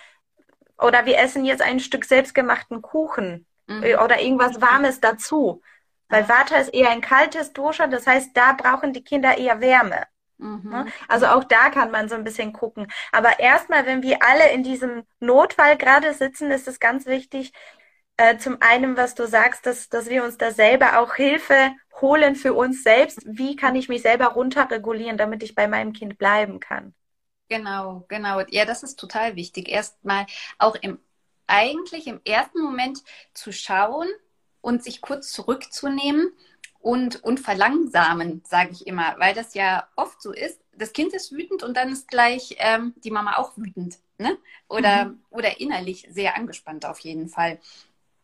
oder wir essen jetzt ein Stück selbstgemachten Kuchen mhm. Äh, oder irgendwas Warmes dazu. Weil Vata ist eher ein kaltes Dosha, das heißt, da brauchen die Kinder eher Wärme. Mhm. Ne? Also auch da kann man so ein bisschen gucken. Aber erstmal, wenn wir alle in diesem Notfall gerade sitzen, ist es ganz wichtig, äh, zum einen, was du sagst, dass, dass wir uns da selber auch Hilfe holen für uns selbst. Wie kann ich mich selber runterregulieren, damit ich bei meinem Kind bleiben kann? Genau, genau. Ja, das ist total wichtig. Erstmal auch im, eigentlich im ersten Moment zu schauen und sich kurz zurückzunehmen und, und verlangsamen, sage ich immer, weil das ja oft so ist. Das Kind ist wütend und dann ist gleich ähm, die Mama auch wütend. Ne? Oder, mhm. oder innerlich sehr angespannt auf jeden Fall.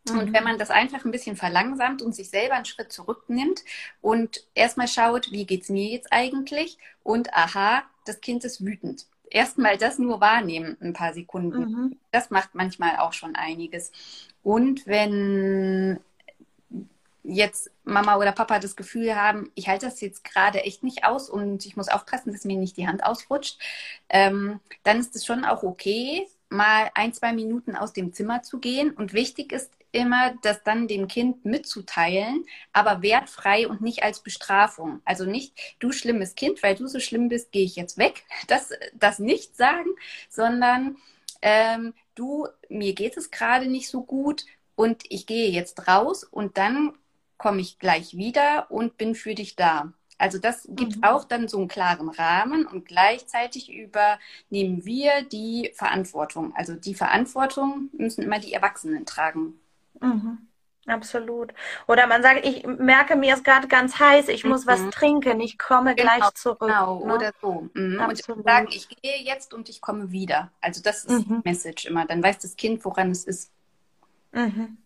Mhm. Und wenn man das einfach ein bisschen verlangsamt und sich selber einen Schritt zurücknimmt und erstmal schaut, wie geht es mir jetzt eigentlich? Und aha, das Kind ist wütend. Erstmal das nur wahrnehmen, ein paar Sekunden. Mhm. Das macht manchmal auch schon einiges. Und wenn jetzt Mama oder Papa das Gefühl haben, ich halte das jetzt gerade echt nicht aus und ich muss aufpassen, dass mir nicht die Hand ausrutscht, ähm, dann ist es schon auch okay, mal ein, zwei Minuten aus dem Zimmer zu gehen. Und wichtig ist immer, das dann dem Kind mitzuteilen, aber wertfrei und nicht als Bestrafung. Also nicht, du schlimmes Kind, weil du so schlimm bist, gehe ich jetzt weg. [laughs] Das, das nicht sagen, sondern ähm, du, mir geht es gerade nicht so gut und ich gehe jetzt raus und dann komme ich gleich wieder und bin für dich da. Also das gibt mhm. auch dann so einen klaren Rahmen und gleichzeitig übernehmen wir die Verantwortung. Also die Verantwortung müssen immer die Erwachsenen tragen. Mhm. Absolut. Oder man sagt, ich merke, mir ist gerade ganz heiß, ich muss was mhm. trinken, ich komme genau, gleich zurück. Genau, ne? oder so. Mhm. Und sagen, ich gehe jetzt und ich komme wieder. Also das ist mhm. die Message immer. Dann weiß das Kind, woran es ist. Mhm.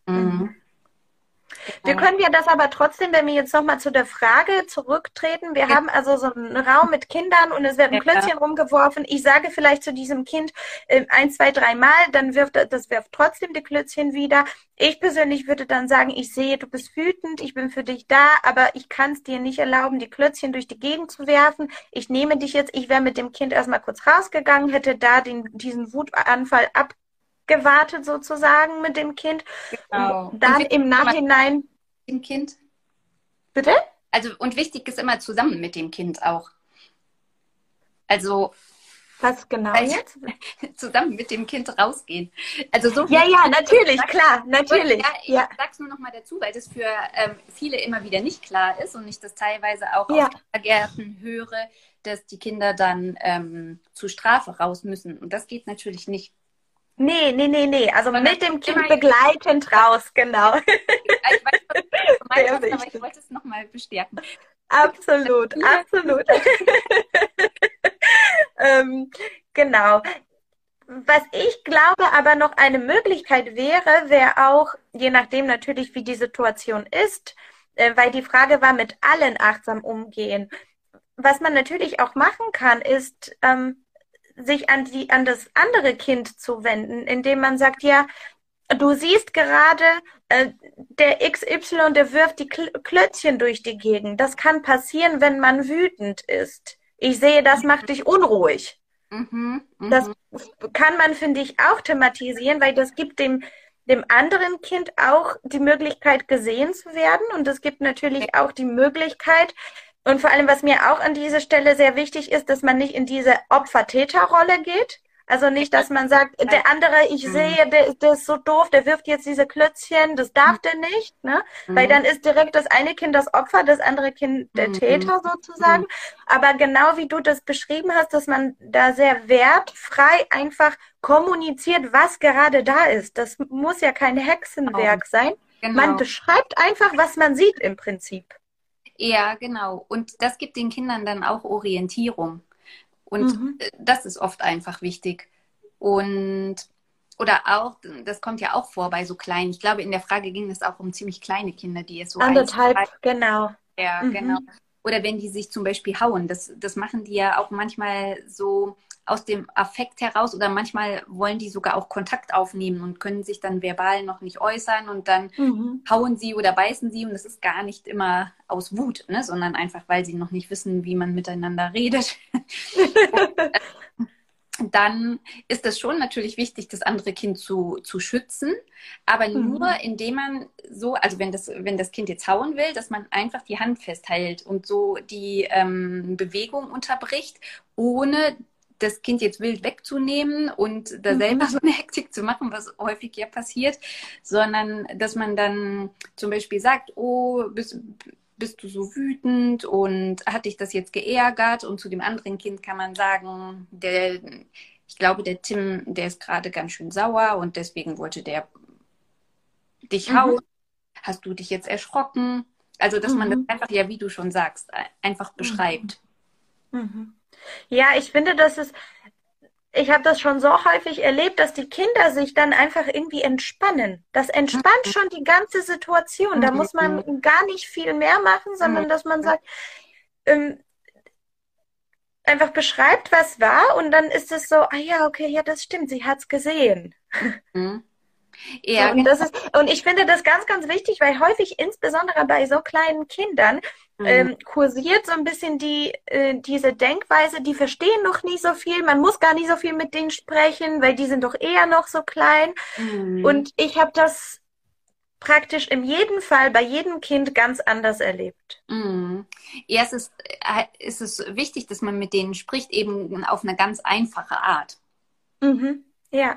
Wir können ja das aber trotzdem, wenn wir jetzt nochmal zu der Frage zurücktreten. Wir ja. haben also so einen Raum mit Kindern und es werden Klötzchen ja. rumgeworfen. Ich sage vielleicht zu diesem Kind äh, ein, zwei, drei Mal, dann wirft das wirft trotzdem die Klötzchen wieder. Ich persönlich würde dann sagen, ich sehe, du bist wütend, ich bin für dich da, aber ich kann es dir nicht erlauben, die Klötzchen durch die Gegend zu werfen. Ich nehme dich jetzt, ich wäre mit dem Kind erstmal kurz rausgegangen, hätte da den, diesen Wutanfall ab gewartet sozusagen mit dem Kind. Genau. Und dann und im Nachhinein. Dem Kind. Bitte? Also, und wichtig ist immer zusammen mit dem Kind auch. Also. Was genau also, jetzt? [laughs] Zusammen mit dem Kind rausgehen. Also so ja, ja, natürlich, klar, natürlich. Ja, ich ja. sag's nur noch mal dazu, weil das für ähm, viele immer wieder nicht klar ist und ich das teilweise auch ja. aus Gärten höre, dass die Kinder dann ähm, zur Strafe raus müssen. Und das geht natürlich nicht. Nee, nee, nee, nee. Also Sondern mit dem Kind begleitend raus, genau. ich weiß, was du meinst, aber [laughs] ich wollte es nochmal bestärken. Absolut, absolut. [laughs] ähm, genau. Was ich glaube aber noch eine Möglichkeit wäre, wäre auch, je nachdem natürlich, wie die Situation ist, äh, weil die Frage war, mit allen achtsam umgehen. Was man natürlich auch machen kann, ist, ähm, sich an die, an das andere Kind zu wenden, indem man sagt, ja, du siehst gerade, äh, der XY, der wirft die Klötzchen durch die Gegend. Das kann passieren, wenn man wütend ist. Ich sehe, das macht dich unruhig. Mhm, mh. Das kann man, finde ich, auch thematisieren, weil das gibt dem, dem anderen Kind auch die Möglichkeit, gesehen zu werden. Und es gibt natürlich auch die Möglichkeit, und vor allem, was mir auch an dieser Stelle sehr wichtig ist, dass man nicht in diese Opfer-Täter-Rolle geht. Also nicht, dass man sagt, der andere, ich mhm. sehe, der, der ist so doof, der wirft jetzt diese Klötzchen, das darf der nicht, ne? Mhm. Weil dann ist direkt das eine Kind das Opfer, das andere Kind der mhm. Täter sozusagen. Mhm. Aber genau wie du das beschrieben hast, dass man da sehr wertfrei einfach kommuniziert, was gerade da ist. Das muss ja kein Hexenwerk oh. sein. Genau. Man beschreibt einfach, was man sieht im Prinzip. Ja, genau. Und das gibt den Kindern dann auch Orientierung. Und mhm. Äh, das ist oft einfach wichtig. Und oder auch, das kommt ja auch vor bei so kleinen. Ich glaube, in der Frage ging es auch um ziemlich kleine Kinder, die es so anderthalb, genau. Ja, mhm. genau. Oder wenn die sich zum Beispiel hauen, das, das machen die ja auch manchmal so aus dem Affekt heraus oder manchmal wollen die sogar auch Kontakt aufnehmen und können sich dann verbal noch nicht äußern und dann mhm. hauen sie oder beißen sie und das ist gar nicht immer aus Wut, ne, sondern einfach, weil sie noch nicht wissen, wie man miteinander redet. [laughs] dann ist es schon natürlich wichtig, das andere Kind zu, zu schützen, aber mhm. nur indem man so, also wenn das, wenn das Kind jetzt hauen will, dass man einfach die Hand festhält und so die ähm, Bewegung unterbricht, ohne das Kind jetzt wild wegzunehmen und da mhm. selber [laughs] so eine Hektik zu machen, was häufig ja passiert, sondern dass man dann zum Beispiel sagt, oh, bist, bist du so wütend und hat dich das jetzt geärgert? Und zu dem anderen Kind kann man sagen, der, ich glaube, der Tim, der ist gerade ganz schön sauer und deswegen wollte der dich mhm. hauen. Hast du dich jetzt erschrocken? Also, dass mhm. man das mhm. einfach, ja, wie du schon sagst, einfach beschreibt. Mhm. Mhm. Ja, ich finde, das ist, ich habe das schon so häufig erlebt, dass die Kinder sich dann einfach irgendwie entspannen. Das entspannt mhm. schon die ganze Situation. Da muss man mhm. gar nicht viel mehr machen, sondern mhm. dass man sagt, ähm, einfach beschreibt, was war und dann ist es so, ah ja, okay, ja, das stimmt, sie hat's gesehen. Ja, und, das ist, und ich finde das ganz, ganz wichtig, weil häufig, insbesondere bei so kleinen Kindern, mhm. ähm, kursiert so ein bisschen die, äh, diese Denkweise, die verstehen noch nie so viel, man muss gar nicht so viel mit denen sprechen, weil die sind doch eher noch so klein. Mhm. Und ich habe das praktisch in jedem Fall bei jedem Kind ganz anders erlebt. Mhm. Ja, es ist, äh, es ist wichtig, dass man mit denen spricht, eben auf eine ganz einfache Art. Mhm. Ja,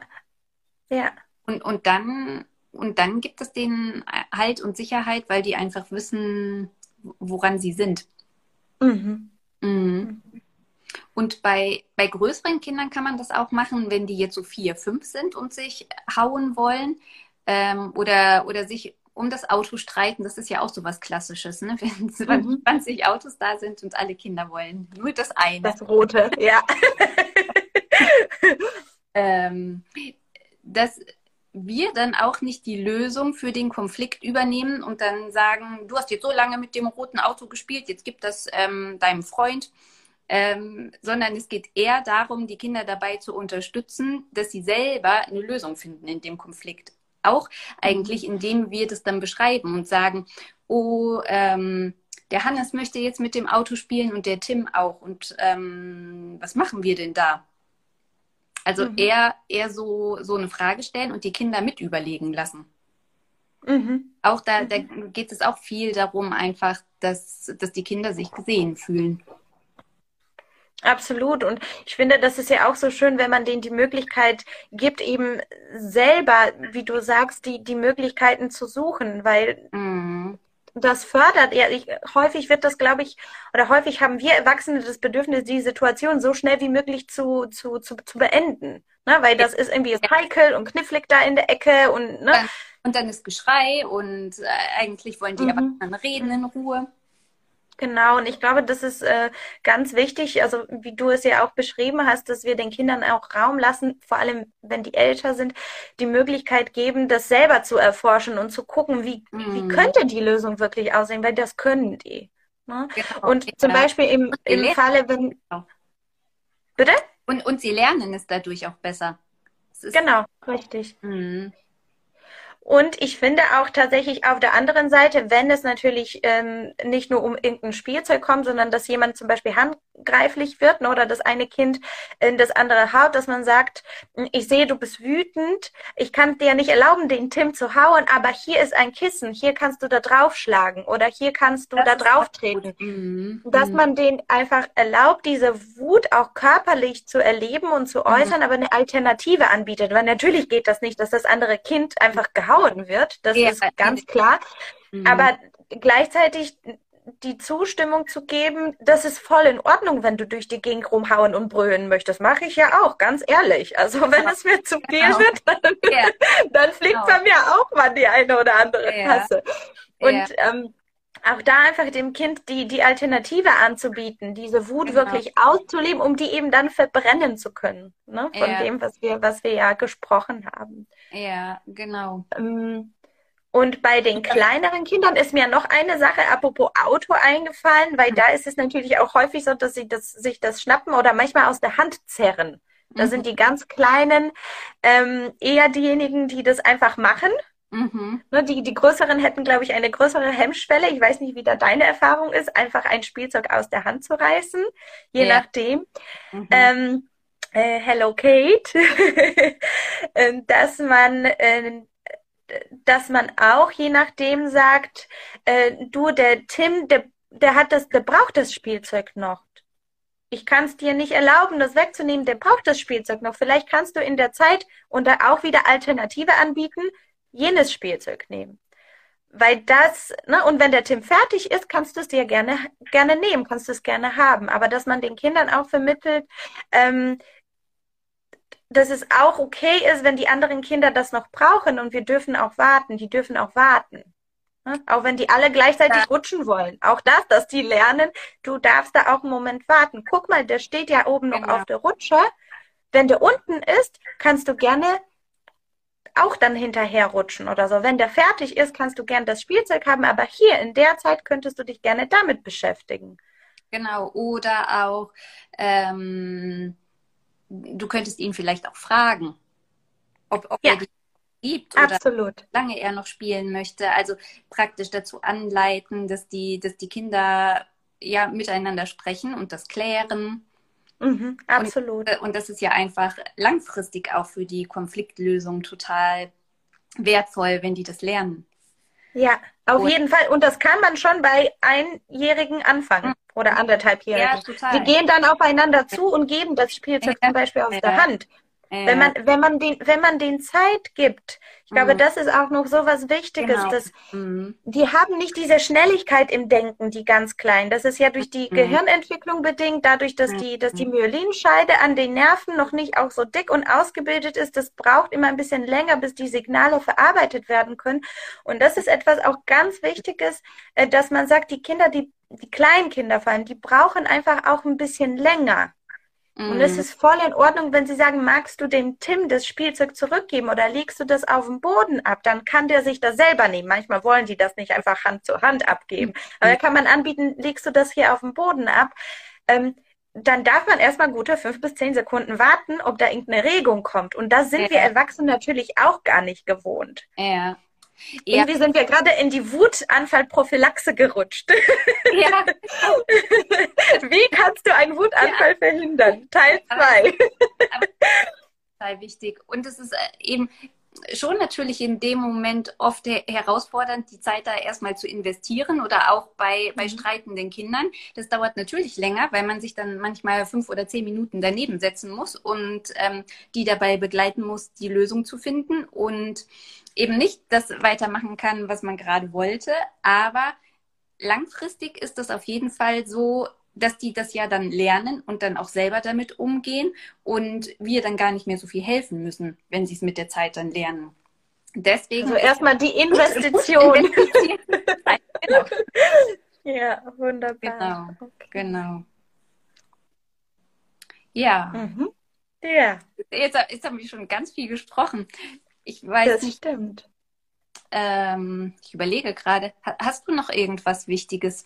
ja. Und, und dann, und dann gibt es denen Halt und Sicherheit, weil die einfach wissen, woran sie sind. Mhm. Mhm. Und bei, bei größeren Kindern kann man das auch machen, wenn die jetzt so vier, fünf sind und sich hauen wollen ähm, oder, oder sich um das Auto streiten. Das ist ja auch so was Klassisches, ne? [laughs] wenn mhm. 20 Autos da sind und alle Kinder wollen nur das eine. Das rote, ja. [laughs] ähm, dass wir dann auch nicht die Lösung für den Konflikt übernehmen und dann sagen, du hast jetzt so lange mit dem roten Auto gespielt, jetzt gib das ähm, deinem Freund. Ähm, sondern es geht eher darum, die Kinder dabei zu unterstützen, dass sie selber eine Lösung finden in dem Konflikt. Auch eigentlich, mhm. indem wir das dann beschreiben und sagen, oh, ähm, der Hannes möchte jetzt mit dem Auto spielen und der Tim auch. Und ähm, was machen wir denn da? Also mhm. eher, eher so, so eine Frage stellen und die Kinder mit überlegen lassen. Mhm. Auch da, da mhm. geht es auch viel darum, einfach, dass, dass die Kinder sich gesehen fühlen. Absolut. Und ich finde, das ist ja auch so schön, wenn man denen die Möglichkeit gibt, eben selber, wie du sagst, die, die Möglichkeiten zu suchen, weil mhm. Das fördert, ja, ich, häufig wird das, glaube ich, oder häufig haben wir Erwachsene das Bedürfnis, die Situation so schnell wie möglich zu, zu, zu, zu beenden. Ne? Weil das ist irgendwie heikel und knifflig da in der Ecke und, ne? Und dann ist Geschrei und äh, eigentlich wollen die mhm. Erwachsenen reden in Ruhe. Genau, und ich glaube, das ist äh, ganz wichtig, also wie du es ja auch beschrieben hast, dass wir den Kindern auch Raum lassen, vor allem wenn die älter sind, die Möglichkeit geben, das selber zu erforschen und zu gucken, wie, mhm. wie könnte die Lösung wirklich aussehen, weil das können die. Ne? Genau, und ja. zum Beispiel im, im Falle, wenn. Bitte? Und, und sie lernen es dadurch auch besser. Genau, richtig. Mhm. Und ich finde auch tatsächlich auf der anderen Seite, wenn es natürlich ähm, nicht nur um irgendein Spielzeug kommt, sondern dass jemand zum Beispiel handgreiflich wird ne, oder das eine Kind in das andere haut, dass man sagt, hm, ich sehe, du bist wütend, ich kann dir nicht erlauben, den Tim zu hauen, aber hier ist ein Kissen, hier kannst du da draufschlagen oder hier kannst du das da drauf treten. Mhm. Dass mhm. man den einfach erlaubt, diese Wut auch körperlich zu erleben und zu mhm. äußern, mhm. aber eine Alternative anbietet. Weil natürlich geht das nicht, dass das andere Kind einfach gehauen gehauen wird. Das ja, ist ganz klar. Mhm. Aber gleichzeitig die Zustimmung zu geben, das ist voll in Ordnung, wenn du durch die Gegend rumhauen und brüllen möchtest. Mache ich ja auch, ganz ehrlich. Also wenn ja. es mir zu viel genau. wird, dann, ja. dann fliegt genau. bei mir auch mal die eine oder andere Tasse. Und ähm, auch da einfach dem Kind die, die Alternative anzubieten, diese Wut genau. wirklich auszuleben, um die eben dann verbrennen zu können, ne? von ja. dem, was wir, was wir ja gesprochen haben. Ja, genau. Ähm, und bei den kleineren Kindern ist mir noch eine Sache apropos Auto eingefallen, weil mhm. da ist es natürlich auch häufig so, dass sie das, sich das schnappen oder manchmal aus der Hand zerren. Da mhm. sind die ganz Kleinen ähm, eher diejenigen, die das einfach machen Mhm. Ne, die, die größeren hätten, glaube ich, eine größere Hemmschwelle. Ich weiß nicht, wie da deine Erfahrung ist, einfach ein Spielzeug aus der Hand zu reißen, je ja. nachdem. Mhm. Ähm, äh, Hello Kate, [laughs] ähm, dass man äh, dass man auch je nachdem sagt, äh, du, der Tim, der, der hat das, der braucht das Spielzeug noch. Ich kann es dir nicht erlauben, das wegzunehmen, der braucht das Spielzeug noch. Vielleicht kannst du in der Zeit und da auch wieder Alternative anbieten, jenes Spielzeug nehmen. Weil das, ne, und wenn der Tim fertig ist, kannst du es dir gerne, gerne nehmen, kannst du es gerne haben. Aber dass man den Kindern auch vermittelt, ähm, dass es auch okay ist, wenn die anderen Kinder das noch brauchen und wir dürfen auch warten, die dürfen auch warten. Ne? Auch wenn die alle gleichzeitig ja. rutschen wollen. Auch das, dass die lernen, du darfst da auch einen Moment warten. Guck mal, der steht ja oben genau. noch auf der Rutsche. Wenn der unten ist, kannst du gerne auch dann hinterherrutschen oder so. Wenn der fertig ist, kannst du gern das Spielzeug haben, aber hier in der Zeit könntest du dich gerne damit beschäftigen. Genau, oder auch, ähm, du könntest ihn vielleicht auch fragen, ob, ob ja. er die gibt oder Absolut. lange er noch spielen möchte. Also praktisch dazu anleiten, dass die, dass die Kinder ja miteinander sprechen und das klären. Mhm, absolut. Und, äh, und, das ist ja einfach langfristig auch für die Konfliktlösung total wertvoll, wenn die das lernen. Ja, auf und, jeden Fall. Und das kann man schon bei Einjährigen anfangen mhm. oder anderthalbjährigen. Ja, total. Die gehen dann aufeinander zu und geben das Spielzeug ja, zum Beispiel aus ja. der Hand. Ja. Wenn man, wenn man den, wenn man den Zeit gibt, ich glaube, mhm. das ist auch noch so was Wichtiges, genau. dass mhm. die haben nicht diese Schnelligkeit im Denken, die ganz kleinen. Das ist ja durch die mhm. Gehirnentwicklung bedingt, dadurch, dass die, dass die mhm. Myelinscheide an den Nerven noch nicht auch so dick und ausgebildet ist. Das braucht immer ein bisschen länger, bis die Signale verarbeitet werden können. Und das ist etwas auch ganz Wichtiges, äh, dass man sagt, die Kinder, die, die kleinen Kinder vor allem, die brauchen einfach auch ein bisschen länger. Und es mhm. ist voll in Ordnung, wenn Sie sagen, magst du dem Tim das Spielzeug zurückgeben oder legst du das auf den Boden ab, dann kann der sich das selber nehmen. Manchmal wollen die das nicht einfach Hand zu Hand abgeben. Aber da kann man anbieten, legst du das hier auf den Boden ab. Ähm, dann darf man erstmal gute fünf bis zehn Sekunden warten, ob da irgendeine Regung kommt. Und das sind ja. wir Erwachsenen natürlich auch gar nicht gewohnt. Ja. Ja. Irgendwie sind wir gerade in die Wutanfallprophylaxe gerutscht. Ja. [laughs] Wie kannst du einen Wutanfall ja. verhindern? Teil 2. Total wichtig. Und es ist äh, eben schon natürlich in dem Moment oft herausfordernd, die Zeit da erstmal zu investieren oder auch bei, bei mhm. streitenden Kindern. Das dauert natürlich länger, weil man sich dann manchmal fünf oder zehn Minuten daneben setzen muss und ähm, die dabei begleiten muss, die Lösung zu finden. Und eben nicht das weitermachen kann, was man gerade wollte. Aber langfristig ist das auf jeden Fall so, dass die das ja dann lernen und dann auch selber damit umgehen und wir dann gar nicht mehr so viel helfen müssen, wenn sie es mit der Zeit dann lernen. Deswegen. Also erstmal die Investition. [laughs] genau. Ja, wunderbar. Genau. Okay. Genau. Ja. Mhm. Ja. Jetzt, jetzt haben wir schon ganz viel gesprochen. Ich weiß das nicht. stimmt. Ähm, ich überlege gerade, hast du noch irgendwas Wichtiges,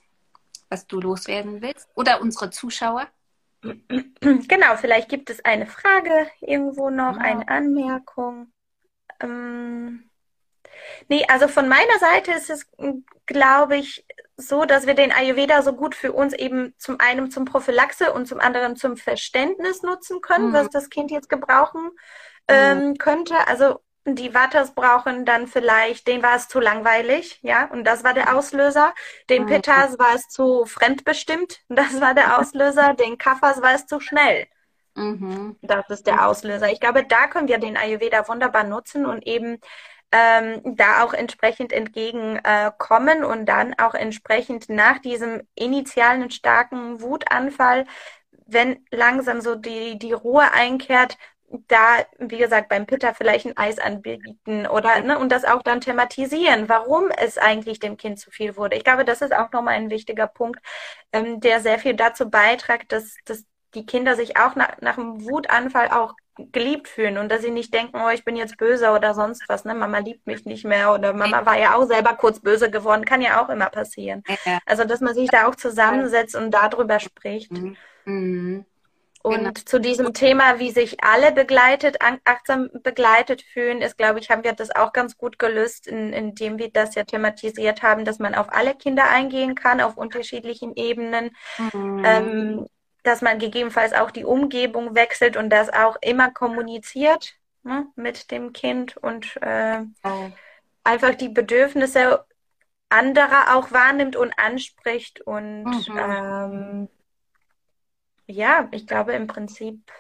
was du loswerden willst? Oder unsere Zuschauer? Genau, vielleicht gibt es eine Frage irgendwo noch, ja. eine Anmerkung. Ähm, nee, also von meiner Seite ist es, glaube ich, so, dass wir den Ayurveda so gut für uns eben zum einen zum Prophylaxe und zum anderen zum Verständnis nutzen können, mhm. was das Kind jetzt gebrauchen ähm, mhm. könnte. Also die Vatas brauchen dann vielleicht, den war es zu langweilig, ja, und das war der Auslöser. Den okay. Pittas war es zu fremdbestimmt, [laughs] das war der Auslöser. Den Kaffers war es zu schnell. Mhm. Das ist der Auslöser. Ich glaube, da können wir den Ayurveda wunderbar nutzen und eben ähm, da auch entsprechend entgegenkommen äh, und dann auch entsprechend nach diesem initialen starken Wutanfall, wenn langsam so die, die Ruhe einkehrt, da, wie gesagt, beim Pitter vielleicht ein Eis anbieten oder, ne, und das auch dann thematisieren, warum es eigentlich dem Kind zu viel wurde. Ich glaube, das ist auch nochmal ein wichtiger Punkt, ähm, der sehr viel dazu beiträgt, dass, dass die Kinder sich auch nach, nach einem Wutanfall auch geliebt fühlen und dass sie nicht denken, oh, ich bin jetzt böse oder sonst was, ne? Mama liebt mich nicht mehr oder Mama war ja auch selber kurz böse geworden, kann ja auch immer passieren. Also, dass man sich da auch zusammensetzt und darüber spricht. Mhm. Mhm. Und genau. zu diesem Thema, wie sich alle begleitet, achtsam begleitet fühlen, ist, glaube ich, haben wir das auch ganz gut gelöst, in, indem wir das ja thematisiert haben, dass man auf alle Kinder eingehen kann, auf unterschiedlichen Ebenen, mhm. ähm, dass man gegebenenfalls auch die Umgebung wechselt und das auch immer kommuniziert ne, mit dem Kind und äh, oh. einfach die Bedürfnisse anderer auch wahrnimmt und anspricht und mhm. ähm, ja, ich glaube im Prinzip,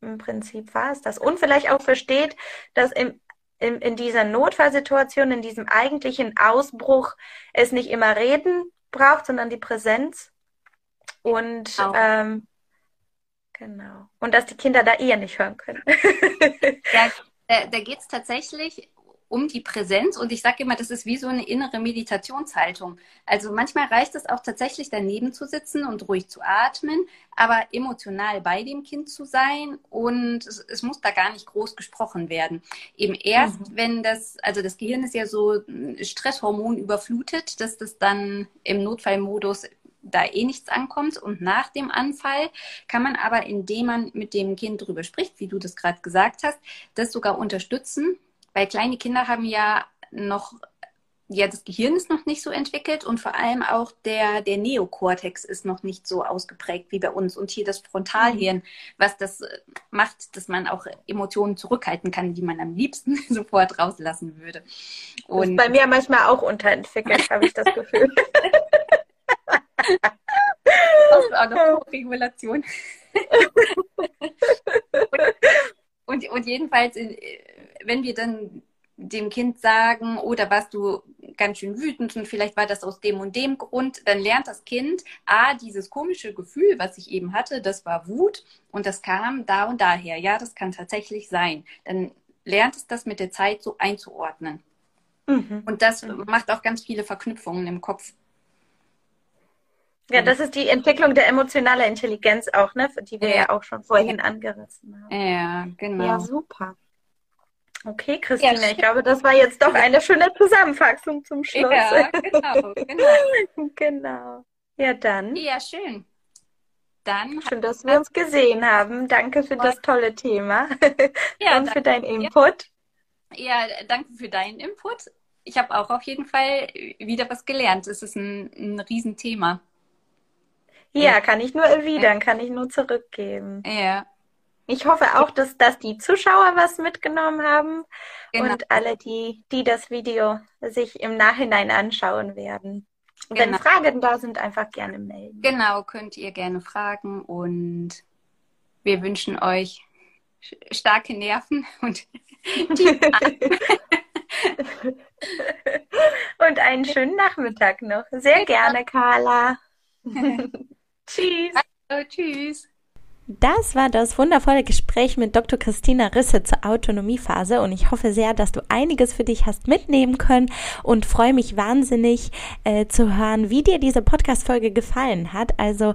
im Prinzip war es das. Und vielleicht auch versteht, dass im, in, in dieser Notfallsituation, in diesem eigentlichen Ausbruch es nicht immer Reden braucht, sondern die Präsenz. Und ähm, genau. Und dass die Kinder da eher nicht hören können. ja, [laughs] da, da geht es tatsächlich um die Präsenz. Und ich sage immer, das ist wie so eine innere Meditationshaltung. Also manchmal reicht es auch tatsächlich daneben zu sitzen und ruhig zu atmen, aber emotional bei dem Kind zu sein und es, es muss da gar nicht groß gesprochen werden. Eben erst, mhm. wenn das, also das Gehirn ist ja so Stresshormon überflutet, dass das dann im Notfallmodus da eh nichts ankommt. Und nach dem Anfall kann man aber, indem man mit dem Kind drüber spricht, wie du das gerade gesagt hast, das sogar unterstützen, weil kleine Kinder haben ja noch, ja, das Gehirn ist noch nicht so entwickelt und vor allem auch der, der Neokortex ist noch nicht so ausgeprägt wie bei uns. Und hier das Frontalhirn, mhm. was das äh, macht, dass man auch Emotionen zurückhalten kann, die man am liebsten [laughs] sofort rauslassen würde. Und das ist bei mir manchmal auch unterentwickelt, habe ich das Gefühl. [laughs] Das war noch Regulation. [laughs] und, und jedenfalls, äh, wenn wir dann dem Kind sagen, oder warst du ganz schön wütend und vielleicht war das aus dem und dem Grund, dann lernt das Kind, ah, dieses komische Gefühl, was ich eben hatte, das war Wut und das kam da und daher. Ja, das kann tatsächlich sein. Dann lernt es das mit der Zeit so einzuordnen. Mhm. Und das mhm. macht auch ganz viele Verknüpfungen im Kopf. Ja, das ist die Entwicklung der emotionalen Intelligenz auch, ne, die wir ja, ja auch schon vorhin angerissen haben. Ja, genau. Ja, super. Okay, Christine, ja, ich glaube, das war jetzt doch eine schöne Zusammenfassung zum Schluss. Ja, genau, [laughs] genau. genau. Ja, dann. Ja, schön. Dann schön, dass wir uns gesehen haben. Danke für das tolle Thema ja, und für deinen Input. Ja, danke für deinen Input. Ich habe auch auf jeden Fall wieder was gelernt. Es ist ein, ein Riesenthema. Ja, kann ich nur erwidern, kann ich nur zurückgeben. Ja, ich hoffe auch, dass, dass die Zuschauer was mitgenommen haben genau. und alle, die, die das Video sich im Nachhinein anschauen werden. Genau. Wenn Fragen da sind, einfach gerne melden. Genau, könnt ihr gerne fragen und wir wünschen euch starke Nerven und [laughs] und einen schönen Nachmittag noch. Sehr gerne, Carla. [laughs] [laughs] tschüss. Also, tschüss. Das war das wundervolle Gespräch mit Dr. Christina Risse zur Autonomiephase und ich hoffe sehr, dass du einiges für dich hast mitnehmen können und freue mich wahnsinnig äh, zu hören, wie dir diese Podcast-Folge gefallen hat. Also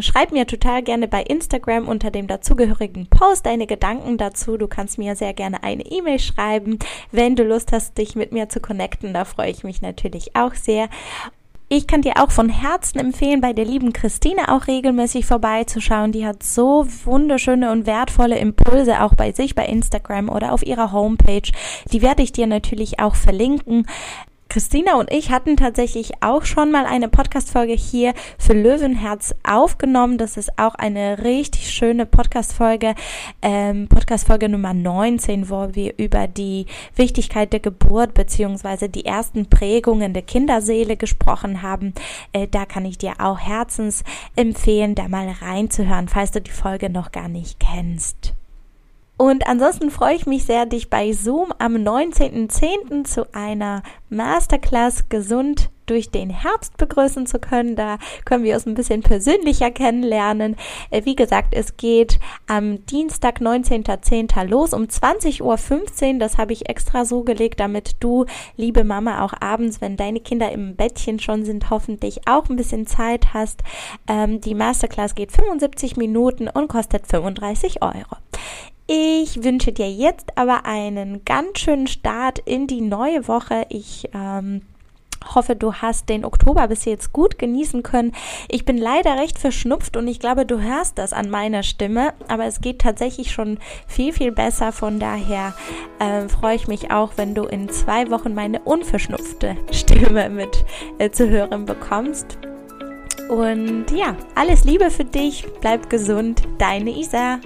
schreib mir total gerne bei Instagram unter dem dazugehörigen Post deine Gedanken dazu. Du kannst mir sehr gerne eine E-Mail schreiben, wenn du Lust hast, dich mit mir zu connecten. Da freue ich mich natürlich auch sehr. Ich kann dir auch von Herzen empfehlen, bei der lieben Christine auch regelmäßig vorbeizuschauen. Die hat so wunderschöne und wertvolle Impulse auch bei sich bei Instagram oder auf ihrer Homepage. Die werde ich dir natürlich auch verlinken. Christina und ich hatten tatsächlich auch schon mal eine Podcast-Folge hier für Löwenherz aufgenommen. Das ist auch eine richtig schöne Podcast-Folge, ähm, Podcast-Folge Nummer 19, wo wir über die Wichtigkeit der Geburt beziehungsweise die ersten Prägungen der Kinderseele gesprochen haben. Äh, da kann ich dir auch herzens empfehlen, da mal reinzuhören, falls du die Folge noch gar nicht kennst. Und ansonsten freue ich mich sehr, dich bei Zoom am 19.10. zu einer Masterclass gesund durch den Herbst begrüßen zu können. Da können wir uns ein bisschen persönlicher kennenlernen. Äh, wie gesagt, es geht am Dienstag, 19.10. los um 20.15 Uhr. Das habe ich extra so gelegt, damit du, liebe Mama, auch abends, wenn deine Kinder im Bettchen schon sind, hoffentlich auch ein bisschen Zeit hast. Ähm, die Masterclass geht 75 Minuten und kostet 35 Euro. Ich wünsche dir jetzt aber einen ganz schönen Start in die neue Woche. Ich ähm, hoffe, du hast den Oktober bis jetzt gut genießen können. Ich bin leider recht verschnupft und ich glaube, du hörst das an meiner Stimme, aber es geht tatsächlich schon viel, viel besser. Von daher äh, freue ich mich auch, wenn du in zwei Wochen meine unverschnupfte [laughs] Stimme mit äh, zu hören bekommst. Und ja, alles Liebe für dich, bleib gesund, deine Isa.